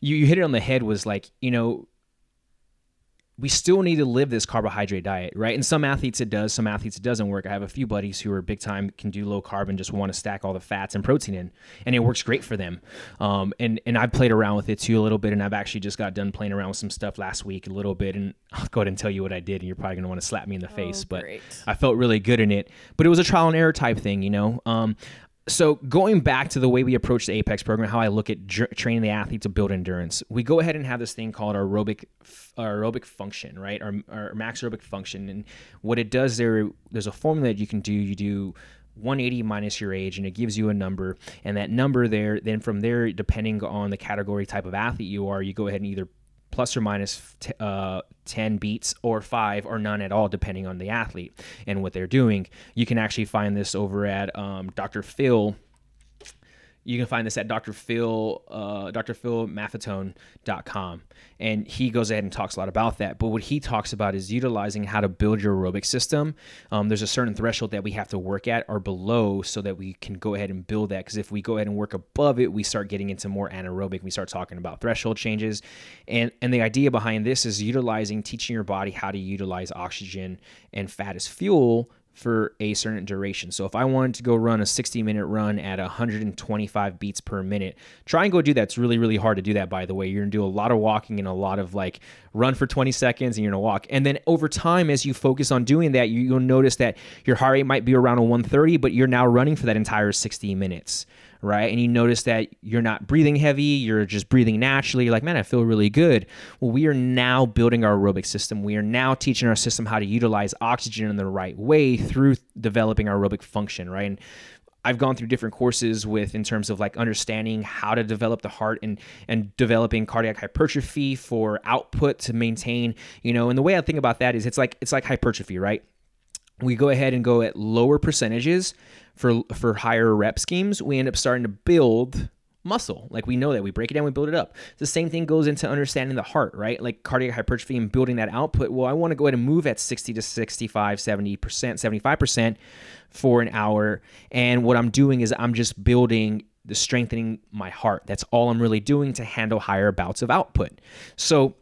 you, you hit it on the head was like you know we still need to live this carbohydrate diet, right? And some athletes it does, some athletes it doesn't work. I have a few buddies who are big time, can do low carb and just want to stack all the fats and protein in, and it works great for them. Um, and and I've played around with it too a little bit, and I've actually just got done playing around with some stuff last week a little bit, and I'll go ahead and tell you what I did, and you're probably gonna want to slap me in the oh, face, but great. I felt really good in it. But it was a trial and error type thing, you know. Um, so going back to the way we approach the apex program how i look at training the athlete to build endurance we go ahead and have this thing called aerobic aerobic function right? Our, our max aerobic function. And what it does there there's a formula that you can do. You do 180 minus your age and it gives you a number. And that number there then from there depending on the category type of athlete you are you go ahead and either plus or minus t- uh, 10 beats or five or none at all, depending on the athlete and what they're doing. You can actually find this over at um, Dr. Phil you can find this at Dr. Phil, uh, drphilmaffetone.com. And he goes ahead and talks a lot about that. But what he talks about is utilizing how to build your aerobic system. Um, there's a certain threshold that we have to work at or below so that we can go ahead and build that. Because if we go ahead and work above it, we start getting into more anaerobic. We start talking about threshold changes. And, and the idea behind this is utilizing, teaching your body how to utilize oxygen and fat as fuel for a certain duration. So if I wanted to go run a 60 minute run at 125 beats per minute, try and go do that. It's really, really hard to do that, by the way. You're gonna do a lot of walking and a lot of like run for 20 seconds and you're gonna walk. And then over time, as you focus on doing that, you'll notice that your heart rate might be around a 130, but you're now running for that entire 60 minutes right? And you notice that you're not breathing heavy, you're just breathing naturally. You're like, man, I feel really good. Well, we are now building our aerobic system. We are now teaching our system how to utilize oxygen in the right way through developing our aerobic function, right? And I've gone through different courses with in terms of like understanding how to develop the heart and and developing cardiac hypertrophy for output to maintain, you know, and the way I think about that is it's like it's like hypertrophy, right? We go ahead and go at lower percentages for for higher rep schemes, we end up starting to build muscle. Like we know that we break it down, we build it up. The same thing goes into understanding the heart, right? Like cardiac hypertrophy and building that output. Well, I want to go ahead and move at 60 to 65, 70%, 75% for an hour. And what I'm doing is I'm just building the strengthening my heart. That's all I'm really doing to handle higher bouts of output. So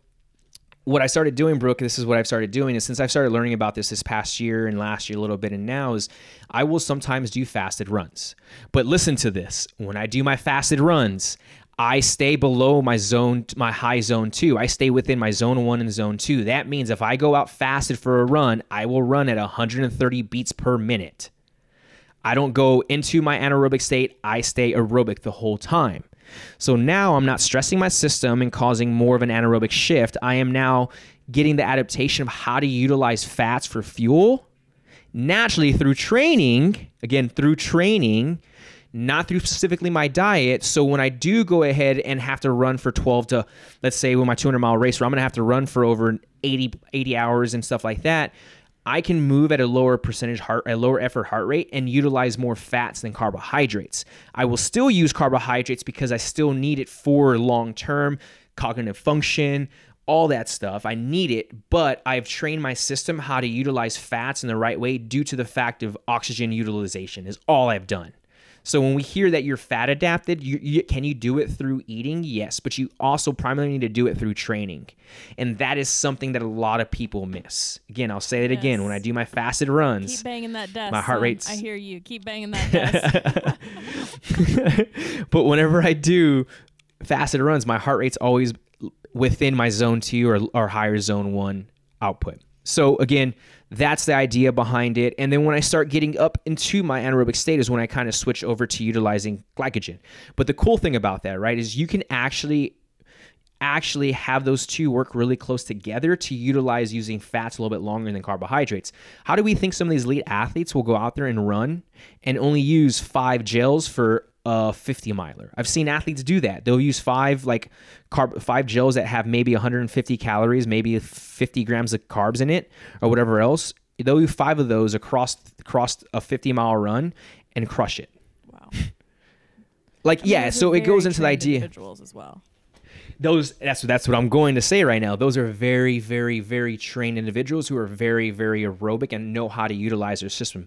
what I started doing, Brooke, this is what I've started doing is since I've started learning about this this past year and last year a little bit and now is I will sometimes do fasted runs. But listen to this. When I do my fasted runs, I stay below my zone, my high zone two. I stay within my zone one and zone two. That means if I go out fasted for a run, I will run at 130 beats per minute. I don't go into my anaerobic state. I stay aerobic the whole time. So now I'm not stressing my system and causing more of an anaerobic shift. I am now getting the adaptation of how to utilize fats for fuel naturally through training, again, through training, not through specifically my diet. So when I do go ahead and have to run for 12 to, let's say, with my 200 mile race, where I'm going to have to run for over 80, 80 hours and stuff like that, I can move at a lower percentage heart, a lower effort heart rate, and utilize more fats than carbohydrates. I will still use carbohydrates because I still need it for long term cognitive function, all that stuff. I need it, but I've trained my system how to utilize fats in the right way due to the fact of oxygen utilization, is all I've done. So when we hear that you're fat adapted, you, you, can you do it through eating? Yes, but you also primarily need to do it through training, and that is something that a lot of people miss. Again, I'll say it yes. again. When I do my fasted runs, keep banging that desk. My heart rate's I hear you. Keep banging that desk. but whenever I do fasted runs, my heart rate's always within my zone two or, or higher zone one output. So again, that's the idea behind it. And then when I start getting up into my anaerobic state is when I kind of switch over to utilizing glycogen. But the cool thing about that, right, is you can actually actually have those two work really close together to utilize using fats a little bit longer than carbohydrates. How do we think some of these elite athletes will go out there and run and only use five gels for a 50 miler. I've seen athletes do that. They'll use five like carb five gels that have maybe 150 calories, maybe 50 grams of carbs in it or whatever else. They'll use five of those across across a 50 mile run and crush it. Wow. like I mean, yeah, so it goes into the idea individuals as well. Those that's that's what I'm going to say right now. Those are very very very trained individuals who are very very aerobic and know how to utilize their system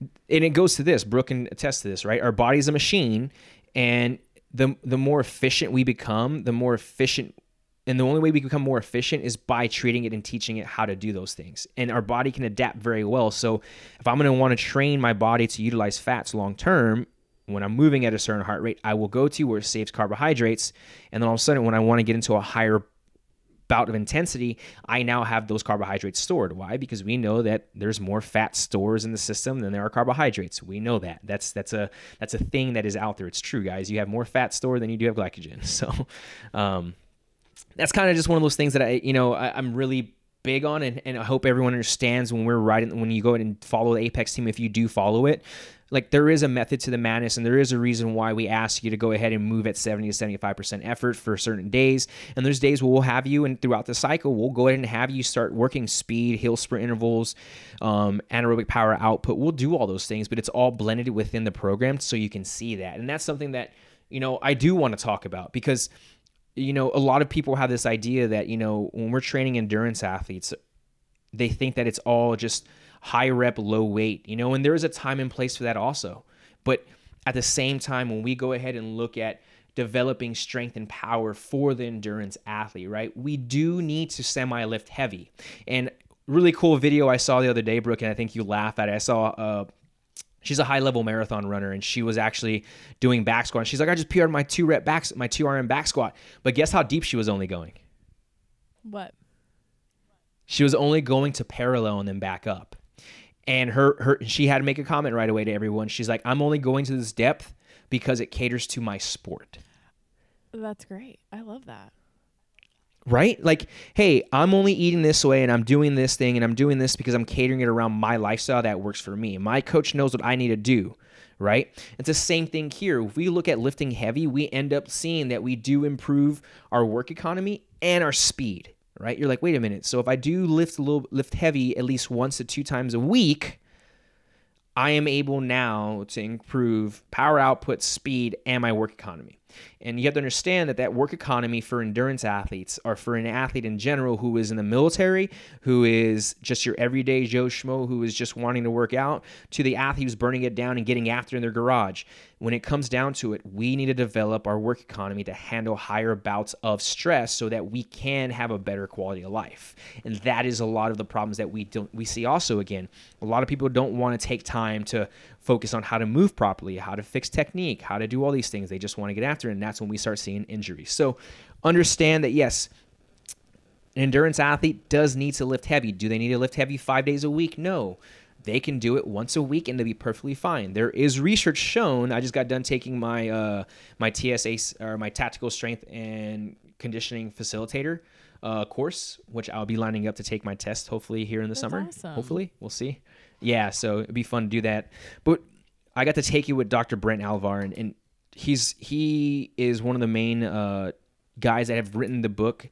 and it goes to this. Brooke can attest to this, right? Our body's a machine, and the the more efficient we become, the more efficient and the only way we become more efficient is by treating it and teaching it how to do those things. And our body can adapt very well. So if I'm going to want to train my body to utilize fats long term, when I'm moving at a certain heart rate, I will go to where it saves carbohydrates. And then all of a sudden, when I want to get into a higher bout of intensity, I now have those carbohydrates stored. Why? Because we know that there's more fat stores in the system than there are carbohydrates. We know that. That's that's a that's a thing that is out there. It's true, guys. You have more fat stored than you do have glycogen. So um, that's kind of just one of those things that I, you know, I, I'm really big on and, and I hope everyone understands when we're riding when you go and follow the Apex team if you do follow it like there is a method to the madness and there is a reason why we ask you to go ahead and move at 70 to 75% effort for certain days. And there's days where we'll have you and throughout the cycle we'll go ahead and have you start working speed hill sprint intervals um, anaerobic power output. We'll do all those things but it's all blended within the program so you can see that. And that's something that you know i do want to talk about because you know a lot of people have this idea that you know when we're training endurance athletes they think that it's all just high rep, low weight, you know, and there is a time and place for that also. But at the same time, when we go ahead and look at developing strength and power for the endurance athlete, right, we do need to semi lift heavy. And really cool video I saw the other day, Brooke, and I think you laugh at it. I saw uh, she's a high level marathon runner and she was actually doing back squat. And she's like, I just PR'd my two rep back, my two RM back squat. But guess how deep she was only going? What? She was only going to parallel and then back up and her her she had to make a comment right away to everyone. She's like, "I'm only going to this depth because it caters to my sport." That's great. I love that. Right? Like, hey, I'm only eating this way and I'm doing this thing and I'm doing this because I'm catering it around my lifestyle that works for me. My coach knows what I need to do right? It's the same thing here. If we look at lifting heavy, we end up seeing that we do improve our work economy and our speed right? You're like, wait a minute. So if I do lift a little lift heavy at least once to two times a week, I am able now to improve power output, speed, and my work economy. And you have to understand that that work economy for endurance athletes or for an athlete in general who is in the military, who is just your everyday Joe Schmo, who is just wanting to work out, to the athlete who's burning it down and getting after in their garage. When it comes down to it, we need to develop our work economy to handle higher bouts of stress so that we can have a better quality of life. And that is a lot of the problems that we don't we see also again. A lot of people don't want to take time to focus on how to move properly, how to fix technique, how to do all these things. They just want to get after it, and that's when we start seeing injuries. So understand that yes, an endurance athlete does need to lift heavy. Do they need to lift heavy five days a week? No. They can do it once a week and they'll be perfectly fine. There is research shown. I just got done taking my uh, my TSA or my tactical strength and conditioning facilitator uh, course, which I'll be lining up to take my test hopefully here in the That's summer. Awesome. Hopefully, we'll see yeah, so it'd be fun to do that. But I got to take you with Dr. Brent Alvar, and, and he's he is one of the main uh, guys that have written the book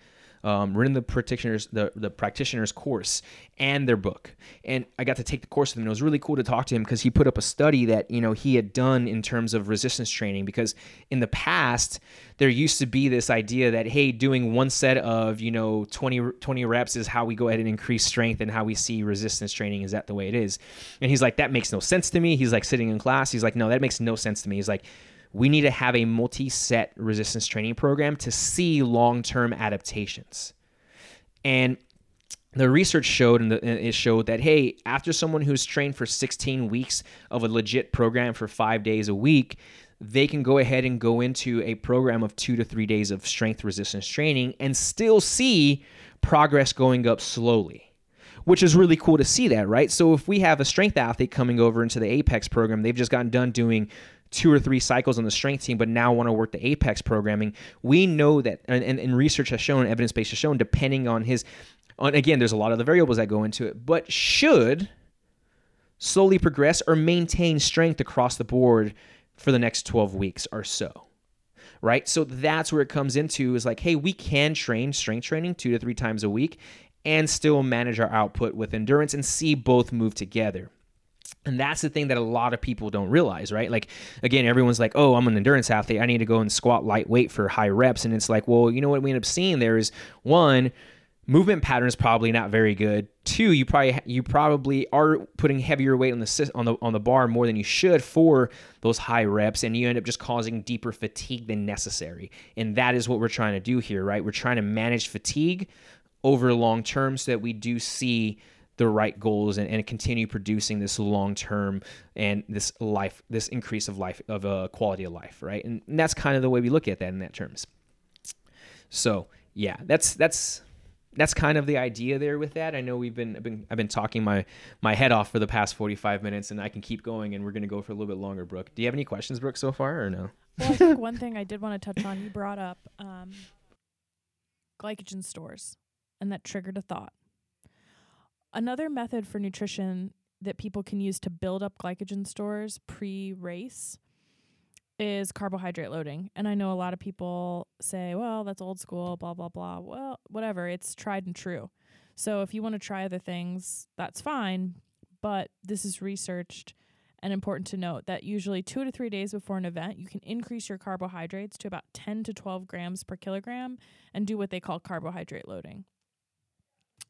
um, written the practitioners the the practitioners course and their book. And I got to take the course with him. It was really cool to talk to him because he put up a study that you know he had done in terms of resistance training. Because in the past there used to be this idea that hey, doing one set of you know 20 20 reps is how we go ahead and increase strength and how we see resistance training. Is that the way it is? And he's like, that makes no sense to me. He's like sitting in class. He's like, no, that makes no sense to me. He's like we need to have a multi set resistance training program to see long term adaptations. And the research showed and it showed that hey after someone who's trained for 16 weeks of a legit program for five days a week they can go ahead and go into a program of two to three days of strength resistance training and still see progress going up slowly which is really cool to see that right so if we have a strength athlete coming over into the apex program they've just gotten done doing two or three cycles on the strength team, but now want to work the apex programming. We know that, and, and, and research has shown, evidence based has shown, depending on his, on again, there's a lot of the variables that go into it, but should slowly progress or maintain strength across the board for the next 12 weeks or so. Right. So that's where it comes into is like, hey, we can train strength training two to three times a week and still manage our output with endurance and see both move together. And that's the thing that a lot of people don't realize, right? Like, again, everyone's like, oh, I'm an endurance athlete. I need to go and squat lightweight for high reps. And it's like, well, you know what we end up seeing there is one, movement pattern is probably not very good. Two, you probably you probably are putting heavier weight on the on the on the bar more than you should for those high reps, and you end up just causing deeper fatigue than necessary. And that is what we're trying to do here, right? We're trying to manage fatigue over long term so that we do see the right goals and, and continue producing this long term and this life, this increase of life, of a uh, quality of life, right? And, and that's kind of the way we look at that in that terms. So yeah, that's that's that's kind of the idea there with that. I know we've been I've been I've been talking my my head off for the past 45 minutes and I can keep going and we're going to go for a little bit longer, Brooke. Do you have any questions, Brooke, so far or no? Well, I think one thing I did want to touch on, you brought up um, glycogen stores and that triggered a thought. Another method for nutrition that people can use to build up glycogen stores pre race is carbohydrate loading. And I know a lot of people say, well, that's old school, blah, blah, blah. Well, whatever, it's tried and true. So if you want to try other things, that's fine. But this is researched and important to note that usually two to three days before an event, you can increase your carbohydrates to about 10 to 12 grams per kilogram and do what they call carbohydrate loading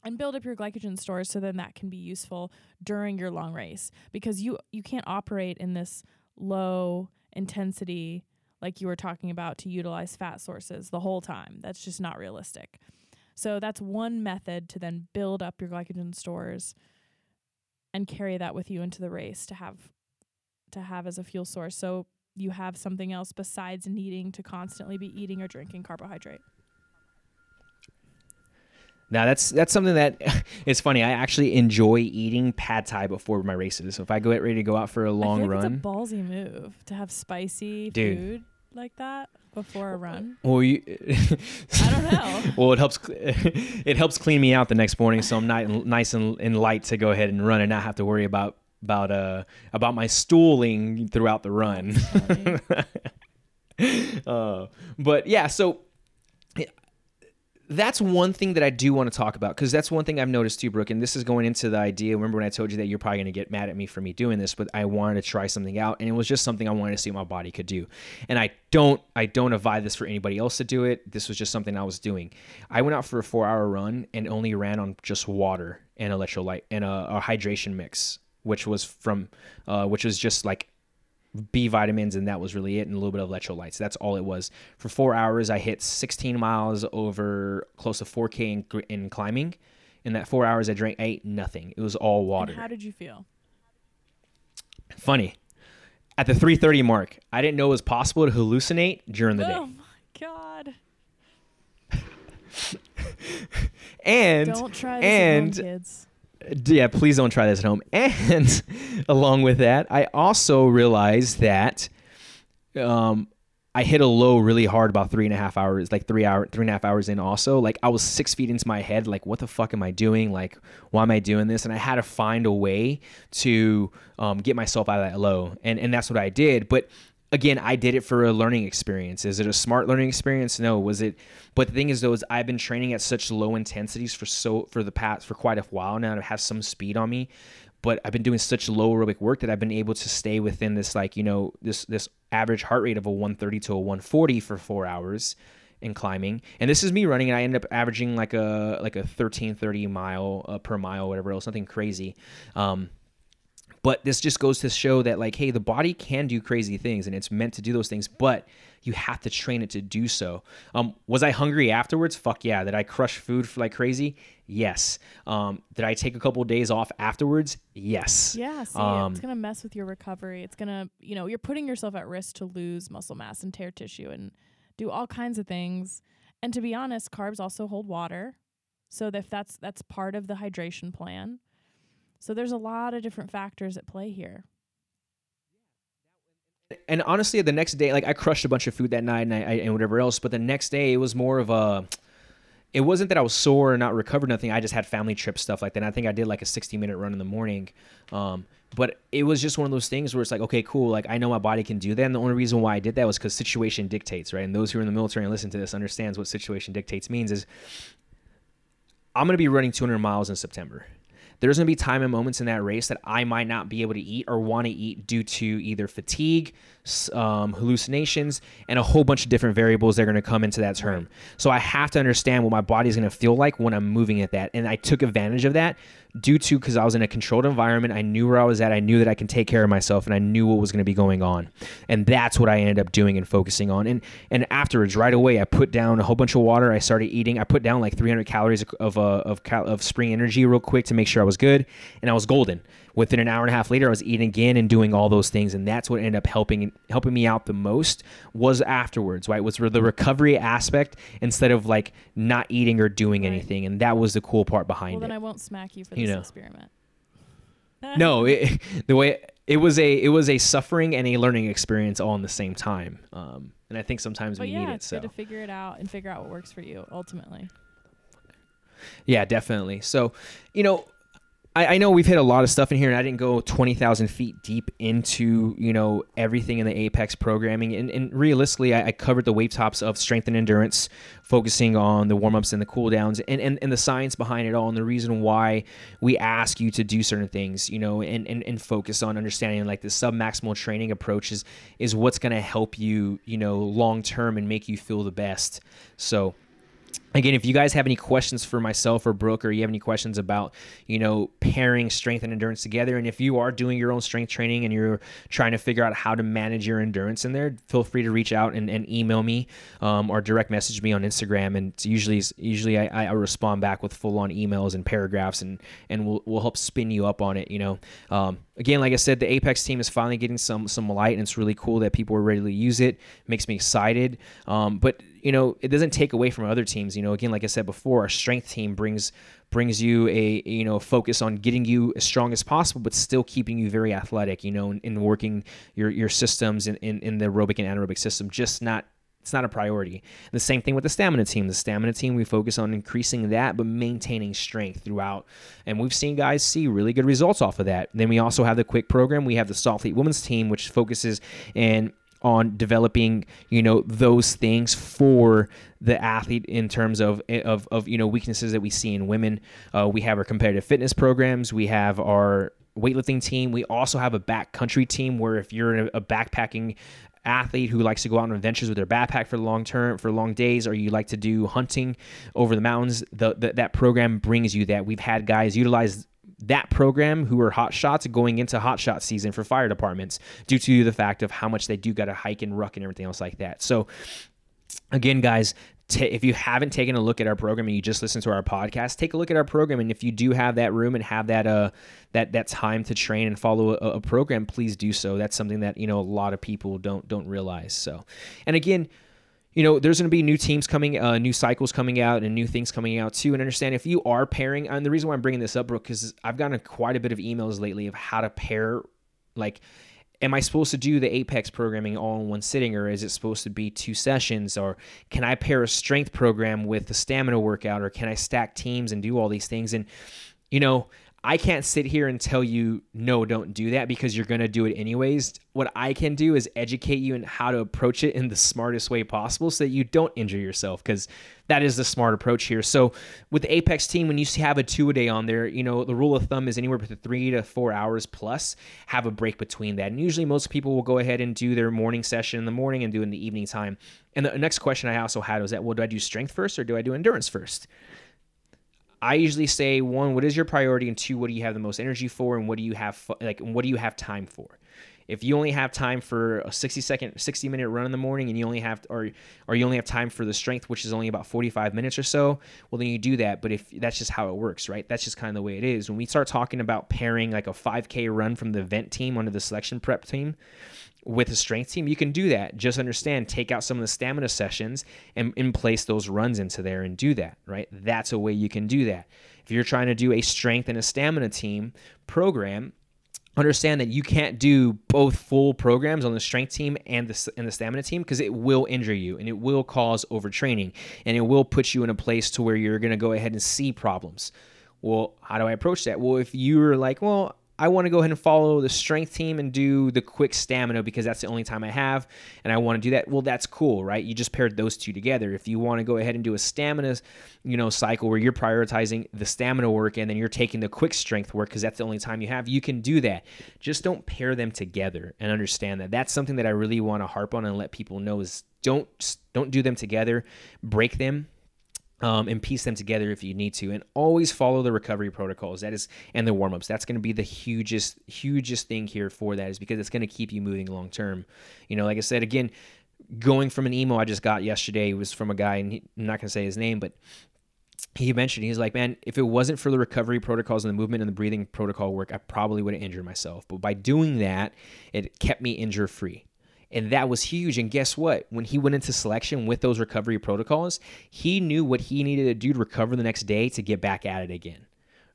and build up your glycogen stores so then that can be useful during your long race. Because you you can't operate in this low intensity like you were talking about to utilize fat sources the whole time. That's just not realistic. So that's one method to then build up your glycogen stores and carry that with you into the race to have to have as a fuel source. So you have something else besides needing to constantly be eating or drinking carbohydrate now that's that's something that it's funny. I actually enjoy eating pad thai before my races. So if I go get ready to go out for a long I feel like run, it's a ballsy move to have spicy Dude. food like that before a run. Well, you, I don't know. Well, it helps. It helps clean me out the next morning, so I'm nice and nice and, and light to go ahead and run and not have to worry about about uh about my stooling throughout the run. uh, but yeah, so that's one thing that I do want to talk about because that's one thing I've noticed too, Brooke. And this is going into the idea. Remember when I told you that you're probably going to get mad at me for me doing this, but I wanted to try something out, and it was just something I wanted to see what my body could do. And I don't, I don't advise this for anybody else to do it. This was just something I was doing. I went out for a four-hour run and only ran on just water and electrolyte and a, a hydration mix, which was from, uh, which was just like B vitamins, and that was really it, and a little bit of electrolytes. That's all it was. For four hours, I hit 16 miles over close to 4K in, in climbing. In that four hours, I drank, ate nothing. It was all water. And how did you feel? Funny. At the 3:30 mark, I didn't know it was possible to hallucinate during the day. Oh my god. and don't try this and home, kids yeah, please don't try this at home. And along with that, I also realized that um, I hit a low really hard about three and a half hours, like three hour, three and a half hours in. Also, like I was six feet into my head, like what the fuck am I doing? Like why am I doing this? And I had to find a way to um, get myself out of that low, and and that's what I did. But again, I did it for a learning experience. Is it a smart learning experience? No. Was it? But the thing is, though, is I've been training at such low intensities for so for the past for quite a while now to have some speed on me. But I've been doing such low aerobic work that I've been able to stay within this like you know this this average heart rate of a 130 to a 140 for four hours in climbing. And this is me running, and I ended up averaging like a like a 1330 mile uh, per mile, whatever else, something crazy. Um, but this just goes to show that, like, hey, the body can do crazy things and it's meant to do those things, but you have to train it to do so. Um, was I hungry afterwards? Fuck yeah. Did I crush food like crazy? Yes. Um, did I take a couple of days off afterwards? Yes. Yeah. See, um, it's gonna mess with your recovery. It's gonna, you know, you're putting yourself at risk to lose muscle mass and tear tissue and do all kinds of things. And to be honest, carbs also hold water. So if that's that's part of the hydration plan. So there's a lot of different factors at play here. And honestly, the next day, like I crushed a bunch of food that night and, I, and whatever else, but the next day it was more of a. It wasn't that I was sore or not recovered, nothing. I just had family trip stuff like that. And I think I did like a 60 minute run in the morning. Um, but it was just one of those things where it's like, okay, cool. Like I know my body can do that. And the only reason why I did that was because situation dictates, right? And those who are in the military and listen to this understands what situation dictates means is I'm going to be running 200 miles in September there's going to be time and moments in that race that I might not be able to eat or want to eat due to either fatigue, um, hallucinations, and a whole bunch of different variables that are going to come into that term. So I have to understand what my body is going to feel like when I'm moving at that. And I took advantage of that due to because I was in a controlled environment. I knew where I was at. I knew that I can take care of myself, and I knew what was going to be going on. And that's what I ended up doing and focusing on. And and afterwards, right away, I put down a whole bunch of water. I started eating. I put down like 300 calories of uh, of cal- of spring energy real quick to make sure I was good, and I was golden within an hour and a half later, I was eating again and doing all those things, and that's what ended up helping helping me out the most was afterwards, right? Was the recovery aspect instead of like not eating or doing right. anything, and that was the cool part behind well, it. Well, then I won't smack you for this know. experiment. no, it, the way it was a it was a suffering and a learning experience all in the same time, um, and I think sometimes but we yeah, need it. It's so good to figure it out and figure out what works for you ultimately. Yeah, definitely. So, you know, I, I know we've hit a lot of stuff in here, and I didn't go twenty thousand feet deep into you know everything in the Apex programming. And, and realistically, I, I, covered the wave tops of strength and endurance, focusing on the warm ups and the cool downs, and, and and the science behind it all, and the reason why we ask you to do certain things, you know, and and, and focus on understanding like the sub maximal training approach is is what's going to help you, you know, long term and make you feel the best. So again if you guys have any questions for myself or brooke or you have any questions about you know pairing strength and endurance together and if you are doing your own strength training and you're trying to figure out how to manage your endurance in there feel free to reach out and, and email me um, or direct message me on instagram and usually usually I, I respond back with full on emails and paragraphs and and we'll, we'll help spin you up on it you know. Um, again like i said the apex team is finally getting some some light and it's really cool that people are ready to use it. Makes me excited. Um, but you know, it doesn't take away from other teams. You know, again, like I said before, our strength team brings brings you a you know focus on getting you as strong as possible, but still keeping you very athletic. You know, in, in working your your systems in, in, in the aerobic and anaerobic system, just not it's not a priority. The same thing with the stamina team. The stamina team, we focus on increasing that, but maintaining strength throughout. And we've seen guys see really good results off of that. Then we also have the quick program. We have the Soflete women's team, which focuses and on developing you know those things for the athlete in terms of of, of you know weaknesses that we see in women. Uh, we have our competitive fitness programs. We have our weightlifting team. We also have a backcountry team where if you're a backpacking athlete who likes to go out on adventures with their backpack for long term for long days or you like to do hunting over the mountains the, the, that program brings you that. We've had guys utilize that program who are hot shots going into hot shot season for fire departments due to the fact of how much they do got to hike and ruck and everything else like that. So again, guys, T- if you haven't taken a look at our program and you just listen to our podcast, take a look at our program. And if you do have that room and have that uh that that time to train and follow a, a program, please do so. That's something that you know a lot of people don't don't realize. So, and again, you know, there's going to be new teams coming, uh, new cycles coming out, and new things coming out too. And understand if you are pairing, and the reason why I'm bringing this up, Brooke, because I've gotten quite a bit of emails lately of how to pair, like, am I supposed to do the Apex programming all in one sitting, or is it supposed to be two sessions, or can I pair a strength program with the stamina workout, or can I stack teams and do all these things? And you know, I can't sit here and tell you, no, don't do that because you're going to do it anyways. What I can do is educate you in how to approach it in the smartest way possible so that you don't injure yourself because that is the smart approach here. So with the Apex team, when you have a two a day on there, you know, the rule of thumb is anywhere between three to four hours plus, have a break between that. And usually most people will go ahead and do their morning session in the morning and do in the evening time. And the next question I also had was that, well, do I do strength first or do I do endurance first? I usually say one, what is your priority, and two, what do you have the most energy for, and what do you have like, what do you have time for? If you only have time for a 60 second, 60 minute run in the morning, and you only have, or or you only have time for the strength, which is only about 45 minutes or so, well then you do that. But if that's just how it works, right? That's just kind of the way it is. When we start talking about pairing like a 5K run from the event team under the selection prep team, with a strength team, you can do that. Just understand, take out some of the stamina sessions and, and place those runs into there and do that, right? That's a way you can do that. If you're trying to do a strength and a stamina team program, understand that you can't do both full programs on the strength team and the, and the stamina team because it will injure you and it will cause overtraining and it will put you in a place to where you're going to go ahead and see problems. Well, how do I approach that? Well, if you're like, well, I want to go ahead and follow the strength team and do the quick stamina because that's the only time I have and I want to do that. Well, that's cool, right? You just paired those two together. If you want to go ahead and do a stamina, you know, cycle where you're prioritizing the stamina work and then you're taking the quick strength work because that's the only time you have, you can do that. Just don't pair them together and understand that. That's something that I really want to harp on and let people know is don't don't do them together. Break them um, and piece them together if you need to and always follow the recovery protocols. That is and the warm-ups. That's going to be the hugest hugest thing here for that is because it's going to keep you moving long term you know like i said again going from an email i just got yesterday was from a guy and he, i'm not going to say his name but he mentioned he's like man if it wasn't for the recovery protocols and the movement and the breathing protocol work i probably would have injured myself. But by doing that it kept me injury free and that was huge. And guess what? When he went into selection with those recovery protocols, he knew what he needed to do to recover the next day to get back at it again.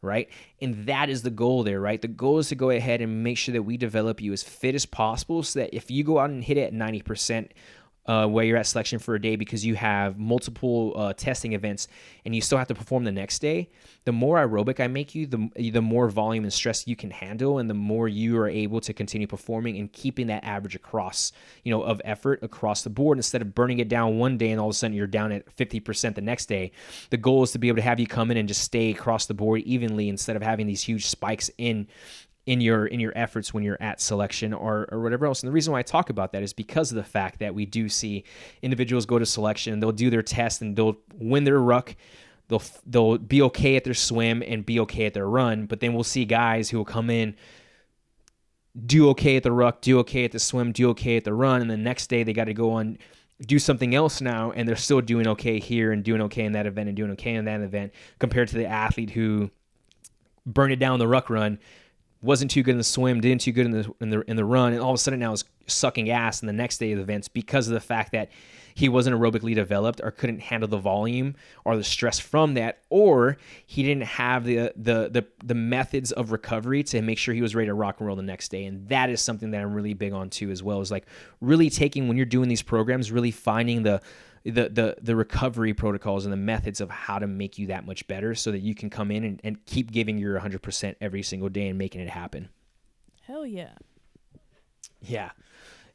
Right. And that is the goal there, right? The goal is to go ahead and make sure that we develop you as fit as possible so that if you go out and hit it at 90%, uh, where you're at selection for a day because you have multiple uh, testing events and you still have to perform the next day, the more aerobic I make you, the, the more volume and stress you can handle, and the more you are able to continue performing and keeping that average across, you know, of effort across the board instead of burning it down one day and all of a sudden you're down at 50% the next day. The goal is to be able to have you come in and just stay across the board evenly instead of having these huge spikes in in your in your efforts when you're at selection or or whatever else. And the reason why I talk about that is because of the fact that we do see individuals go to selection, they'll do their test and they'll win their ruck. They'll they'll be okay at their swim and be okay at their run, but then we'll see guys who will come in do okay at the ruck, do okay at the swim, do okay at the run, and the next day they got to go on do something else now and they're still doing okay here and doing okay in that event and doing okay in that event compared to the athlete who burned it down the ruck run wasn't too good in the swim, didn't too good in the in the in the run, and all of a sudden now is sucking ass in the next day of the events because of the fact that he wasn't aerobically developed or couldn't handle the volume or the stress from that, or he didn't have the the the, the methods of recovery to make sure he was ready to rock and roll the next day. And that is something that I'm really big on too, as well as like really taking when you're doing these programs, really finding the the the the recovery protocols and the methods of how to make you that much better so that you can come in and, and keep giving your 100% every single day and making it happen. Hell yeah. Yeah.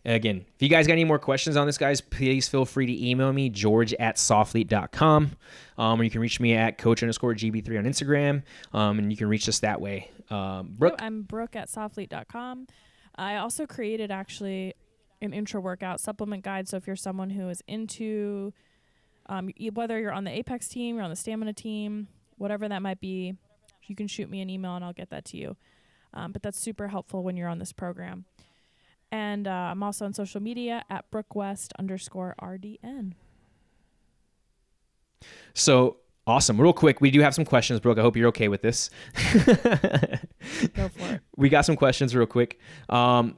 Again, if you guys got any more questions on this, guys, please feel free to email me, george at soflete.com. Um, or you can reach me at coach underscore GB3 on Instagram. Um, and you can reach us that way. Um, Brooke? I'm Brooke at soflete.com. I also created actually an intra workout supplement guide. So if you're someone who is into um, whether you're on the Apex team, you're on the Stamina team, whatever that might be, you can shoot me an email and I'll get that to you. Um, but that's super helpful when you're on this program. And uh, I'm also on social media at BrookeWest underscore RDN. So awesome. Real quick, we do have some questions, Brooke. I hope you're okay with this. Go for it. We got some questions real quick. Um,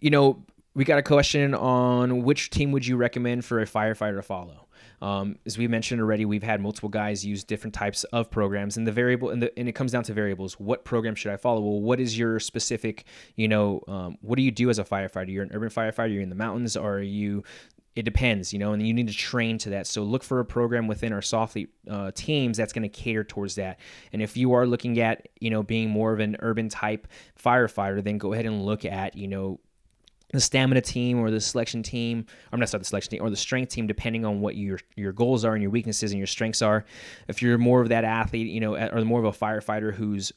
you know, we got a question on which team would you recommend for a firefighter to follow? Um, as we mentioned already, we've had multiple guys use different types of programs, and the variable and, the, and it comes down to variables. What program should I follow? Well, what is your specific? You know, um, what do you do as a firefighter? You're an urban firefighter. You're in the mountains, or are you it depends, you know, and you need to train to that. So look for a program within our Soflete uh, teams that's going to cater towards that. And if you are looking at, you know, being more of an urban type firefighter, then go ahead and look at, you know, the stamina team or the selection team, I'm not sorry, the selection team or the strength team, depending on what your your goals are and your weaknesses and your strengths are. If you're more of that athlete, you know, or more of a firefighter who's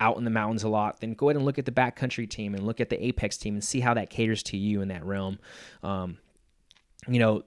out in the mountains a lot, then go ahead and look at the backcountry team and look at the apex team and see how that caters to you in that realm. Um, you know,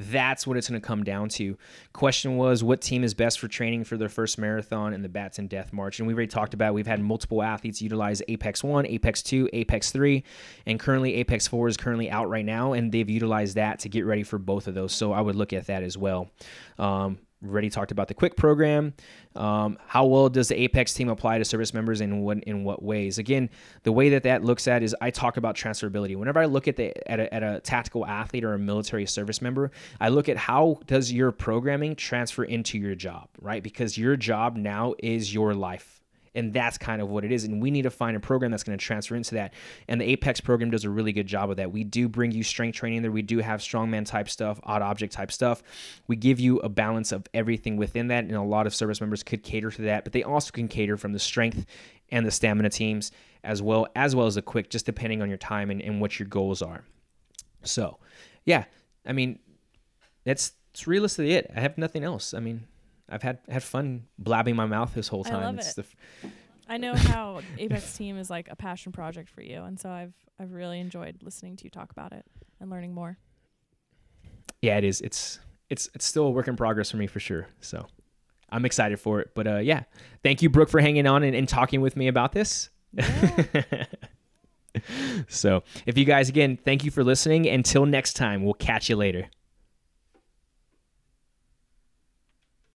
that's what it's going to come down to. Question was, what team is best for training for their first marathon and the Bataan Death March? And we've already talked about. We've had multiple athletes utilize Apex One, Apex Two, Apex Three, and currently Apex Four is currently out right now, and they've utilized that to get ready for both of those. So I would look at that as well. Um, already talked about the quick program. Um, how well does the apex team apply to service members and what in what ways? Again the way that that looks at is i talk about transferability. Whenever i look at the at a, at a tactical athlete or a military service member i look at how does your programming transfer into your job right? Because your job now is your life and that's kind of what it is. And we need to find a program that's going to transfer into that. And the Apex program does a really good job of that. We do bring you strength training there. We do have strongman type stuff, odd object type stuff. We give you a balance of everything within that. And a lot of service members could cater to that, but they also can cater from the strength and the stamina teams as well, as well as the quick, just depending on your time and, and what your goals are. So, yeah, I mean, that's, that's realistically it. I have nothing else. I mean, I've had had fun blabbing my mouth this whole time. I love it's it. F- I know how Apex Team is like a passion project for you, and so I've I've really enjoyed listening to you talk about it and learning more. Yeah, it is. It's it's it's still a work in progress for me for sure. So I'm excited for it. But uh, yeah, thank you, Brooke, for hanging on and, and talking with me about this. Yeah. so if you guys again, thank you for listening. Until next time, we'll catch you later.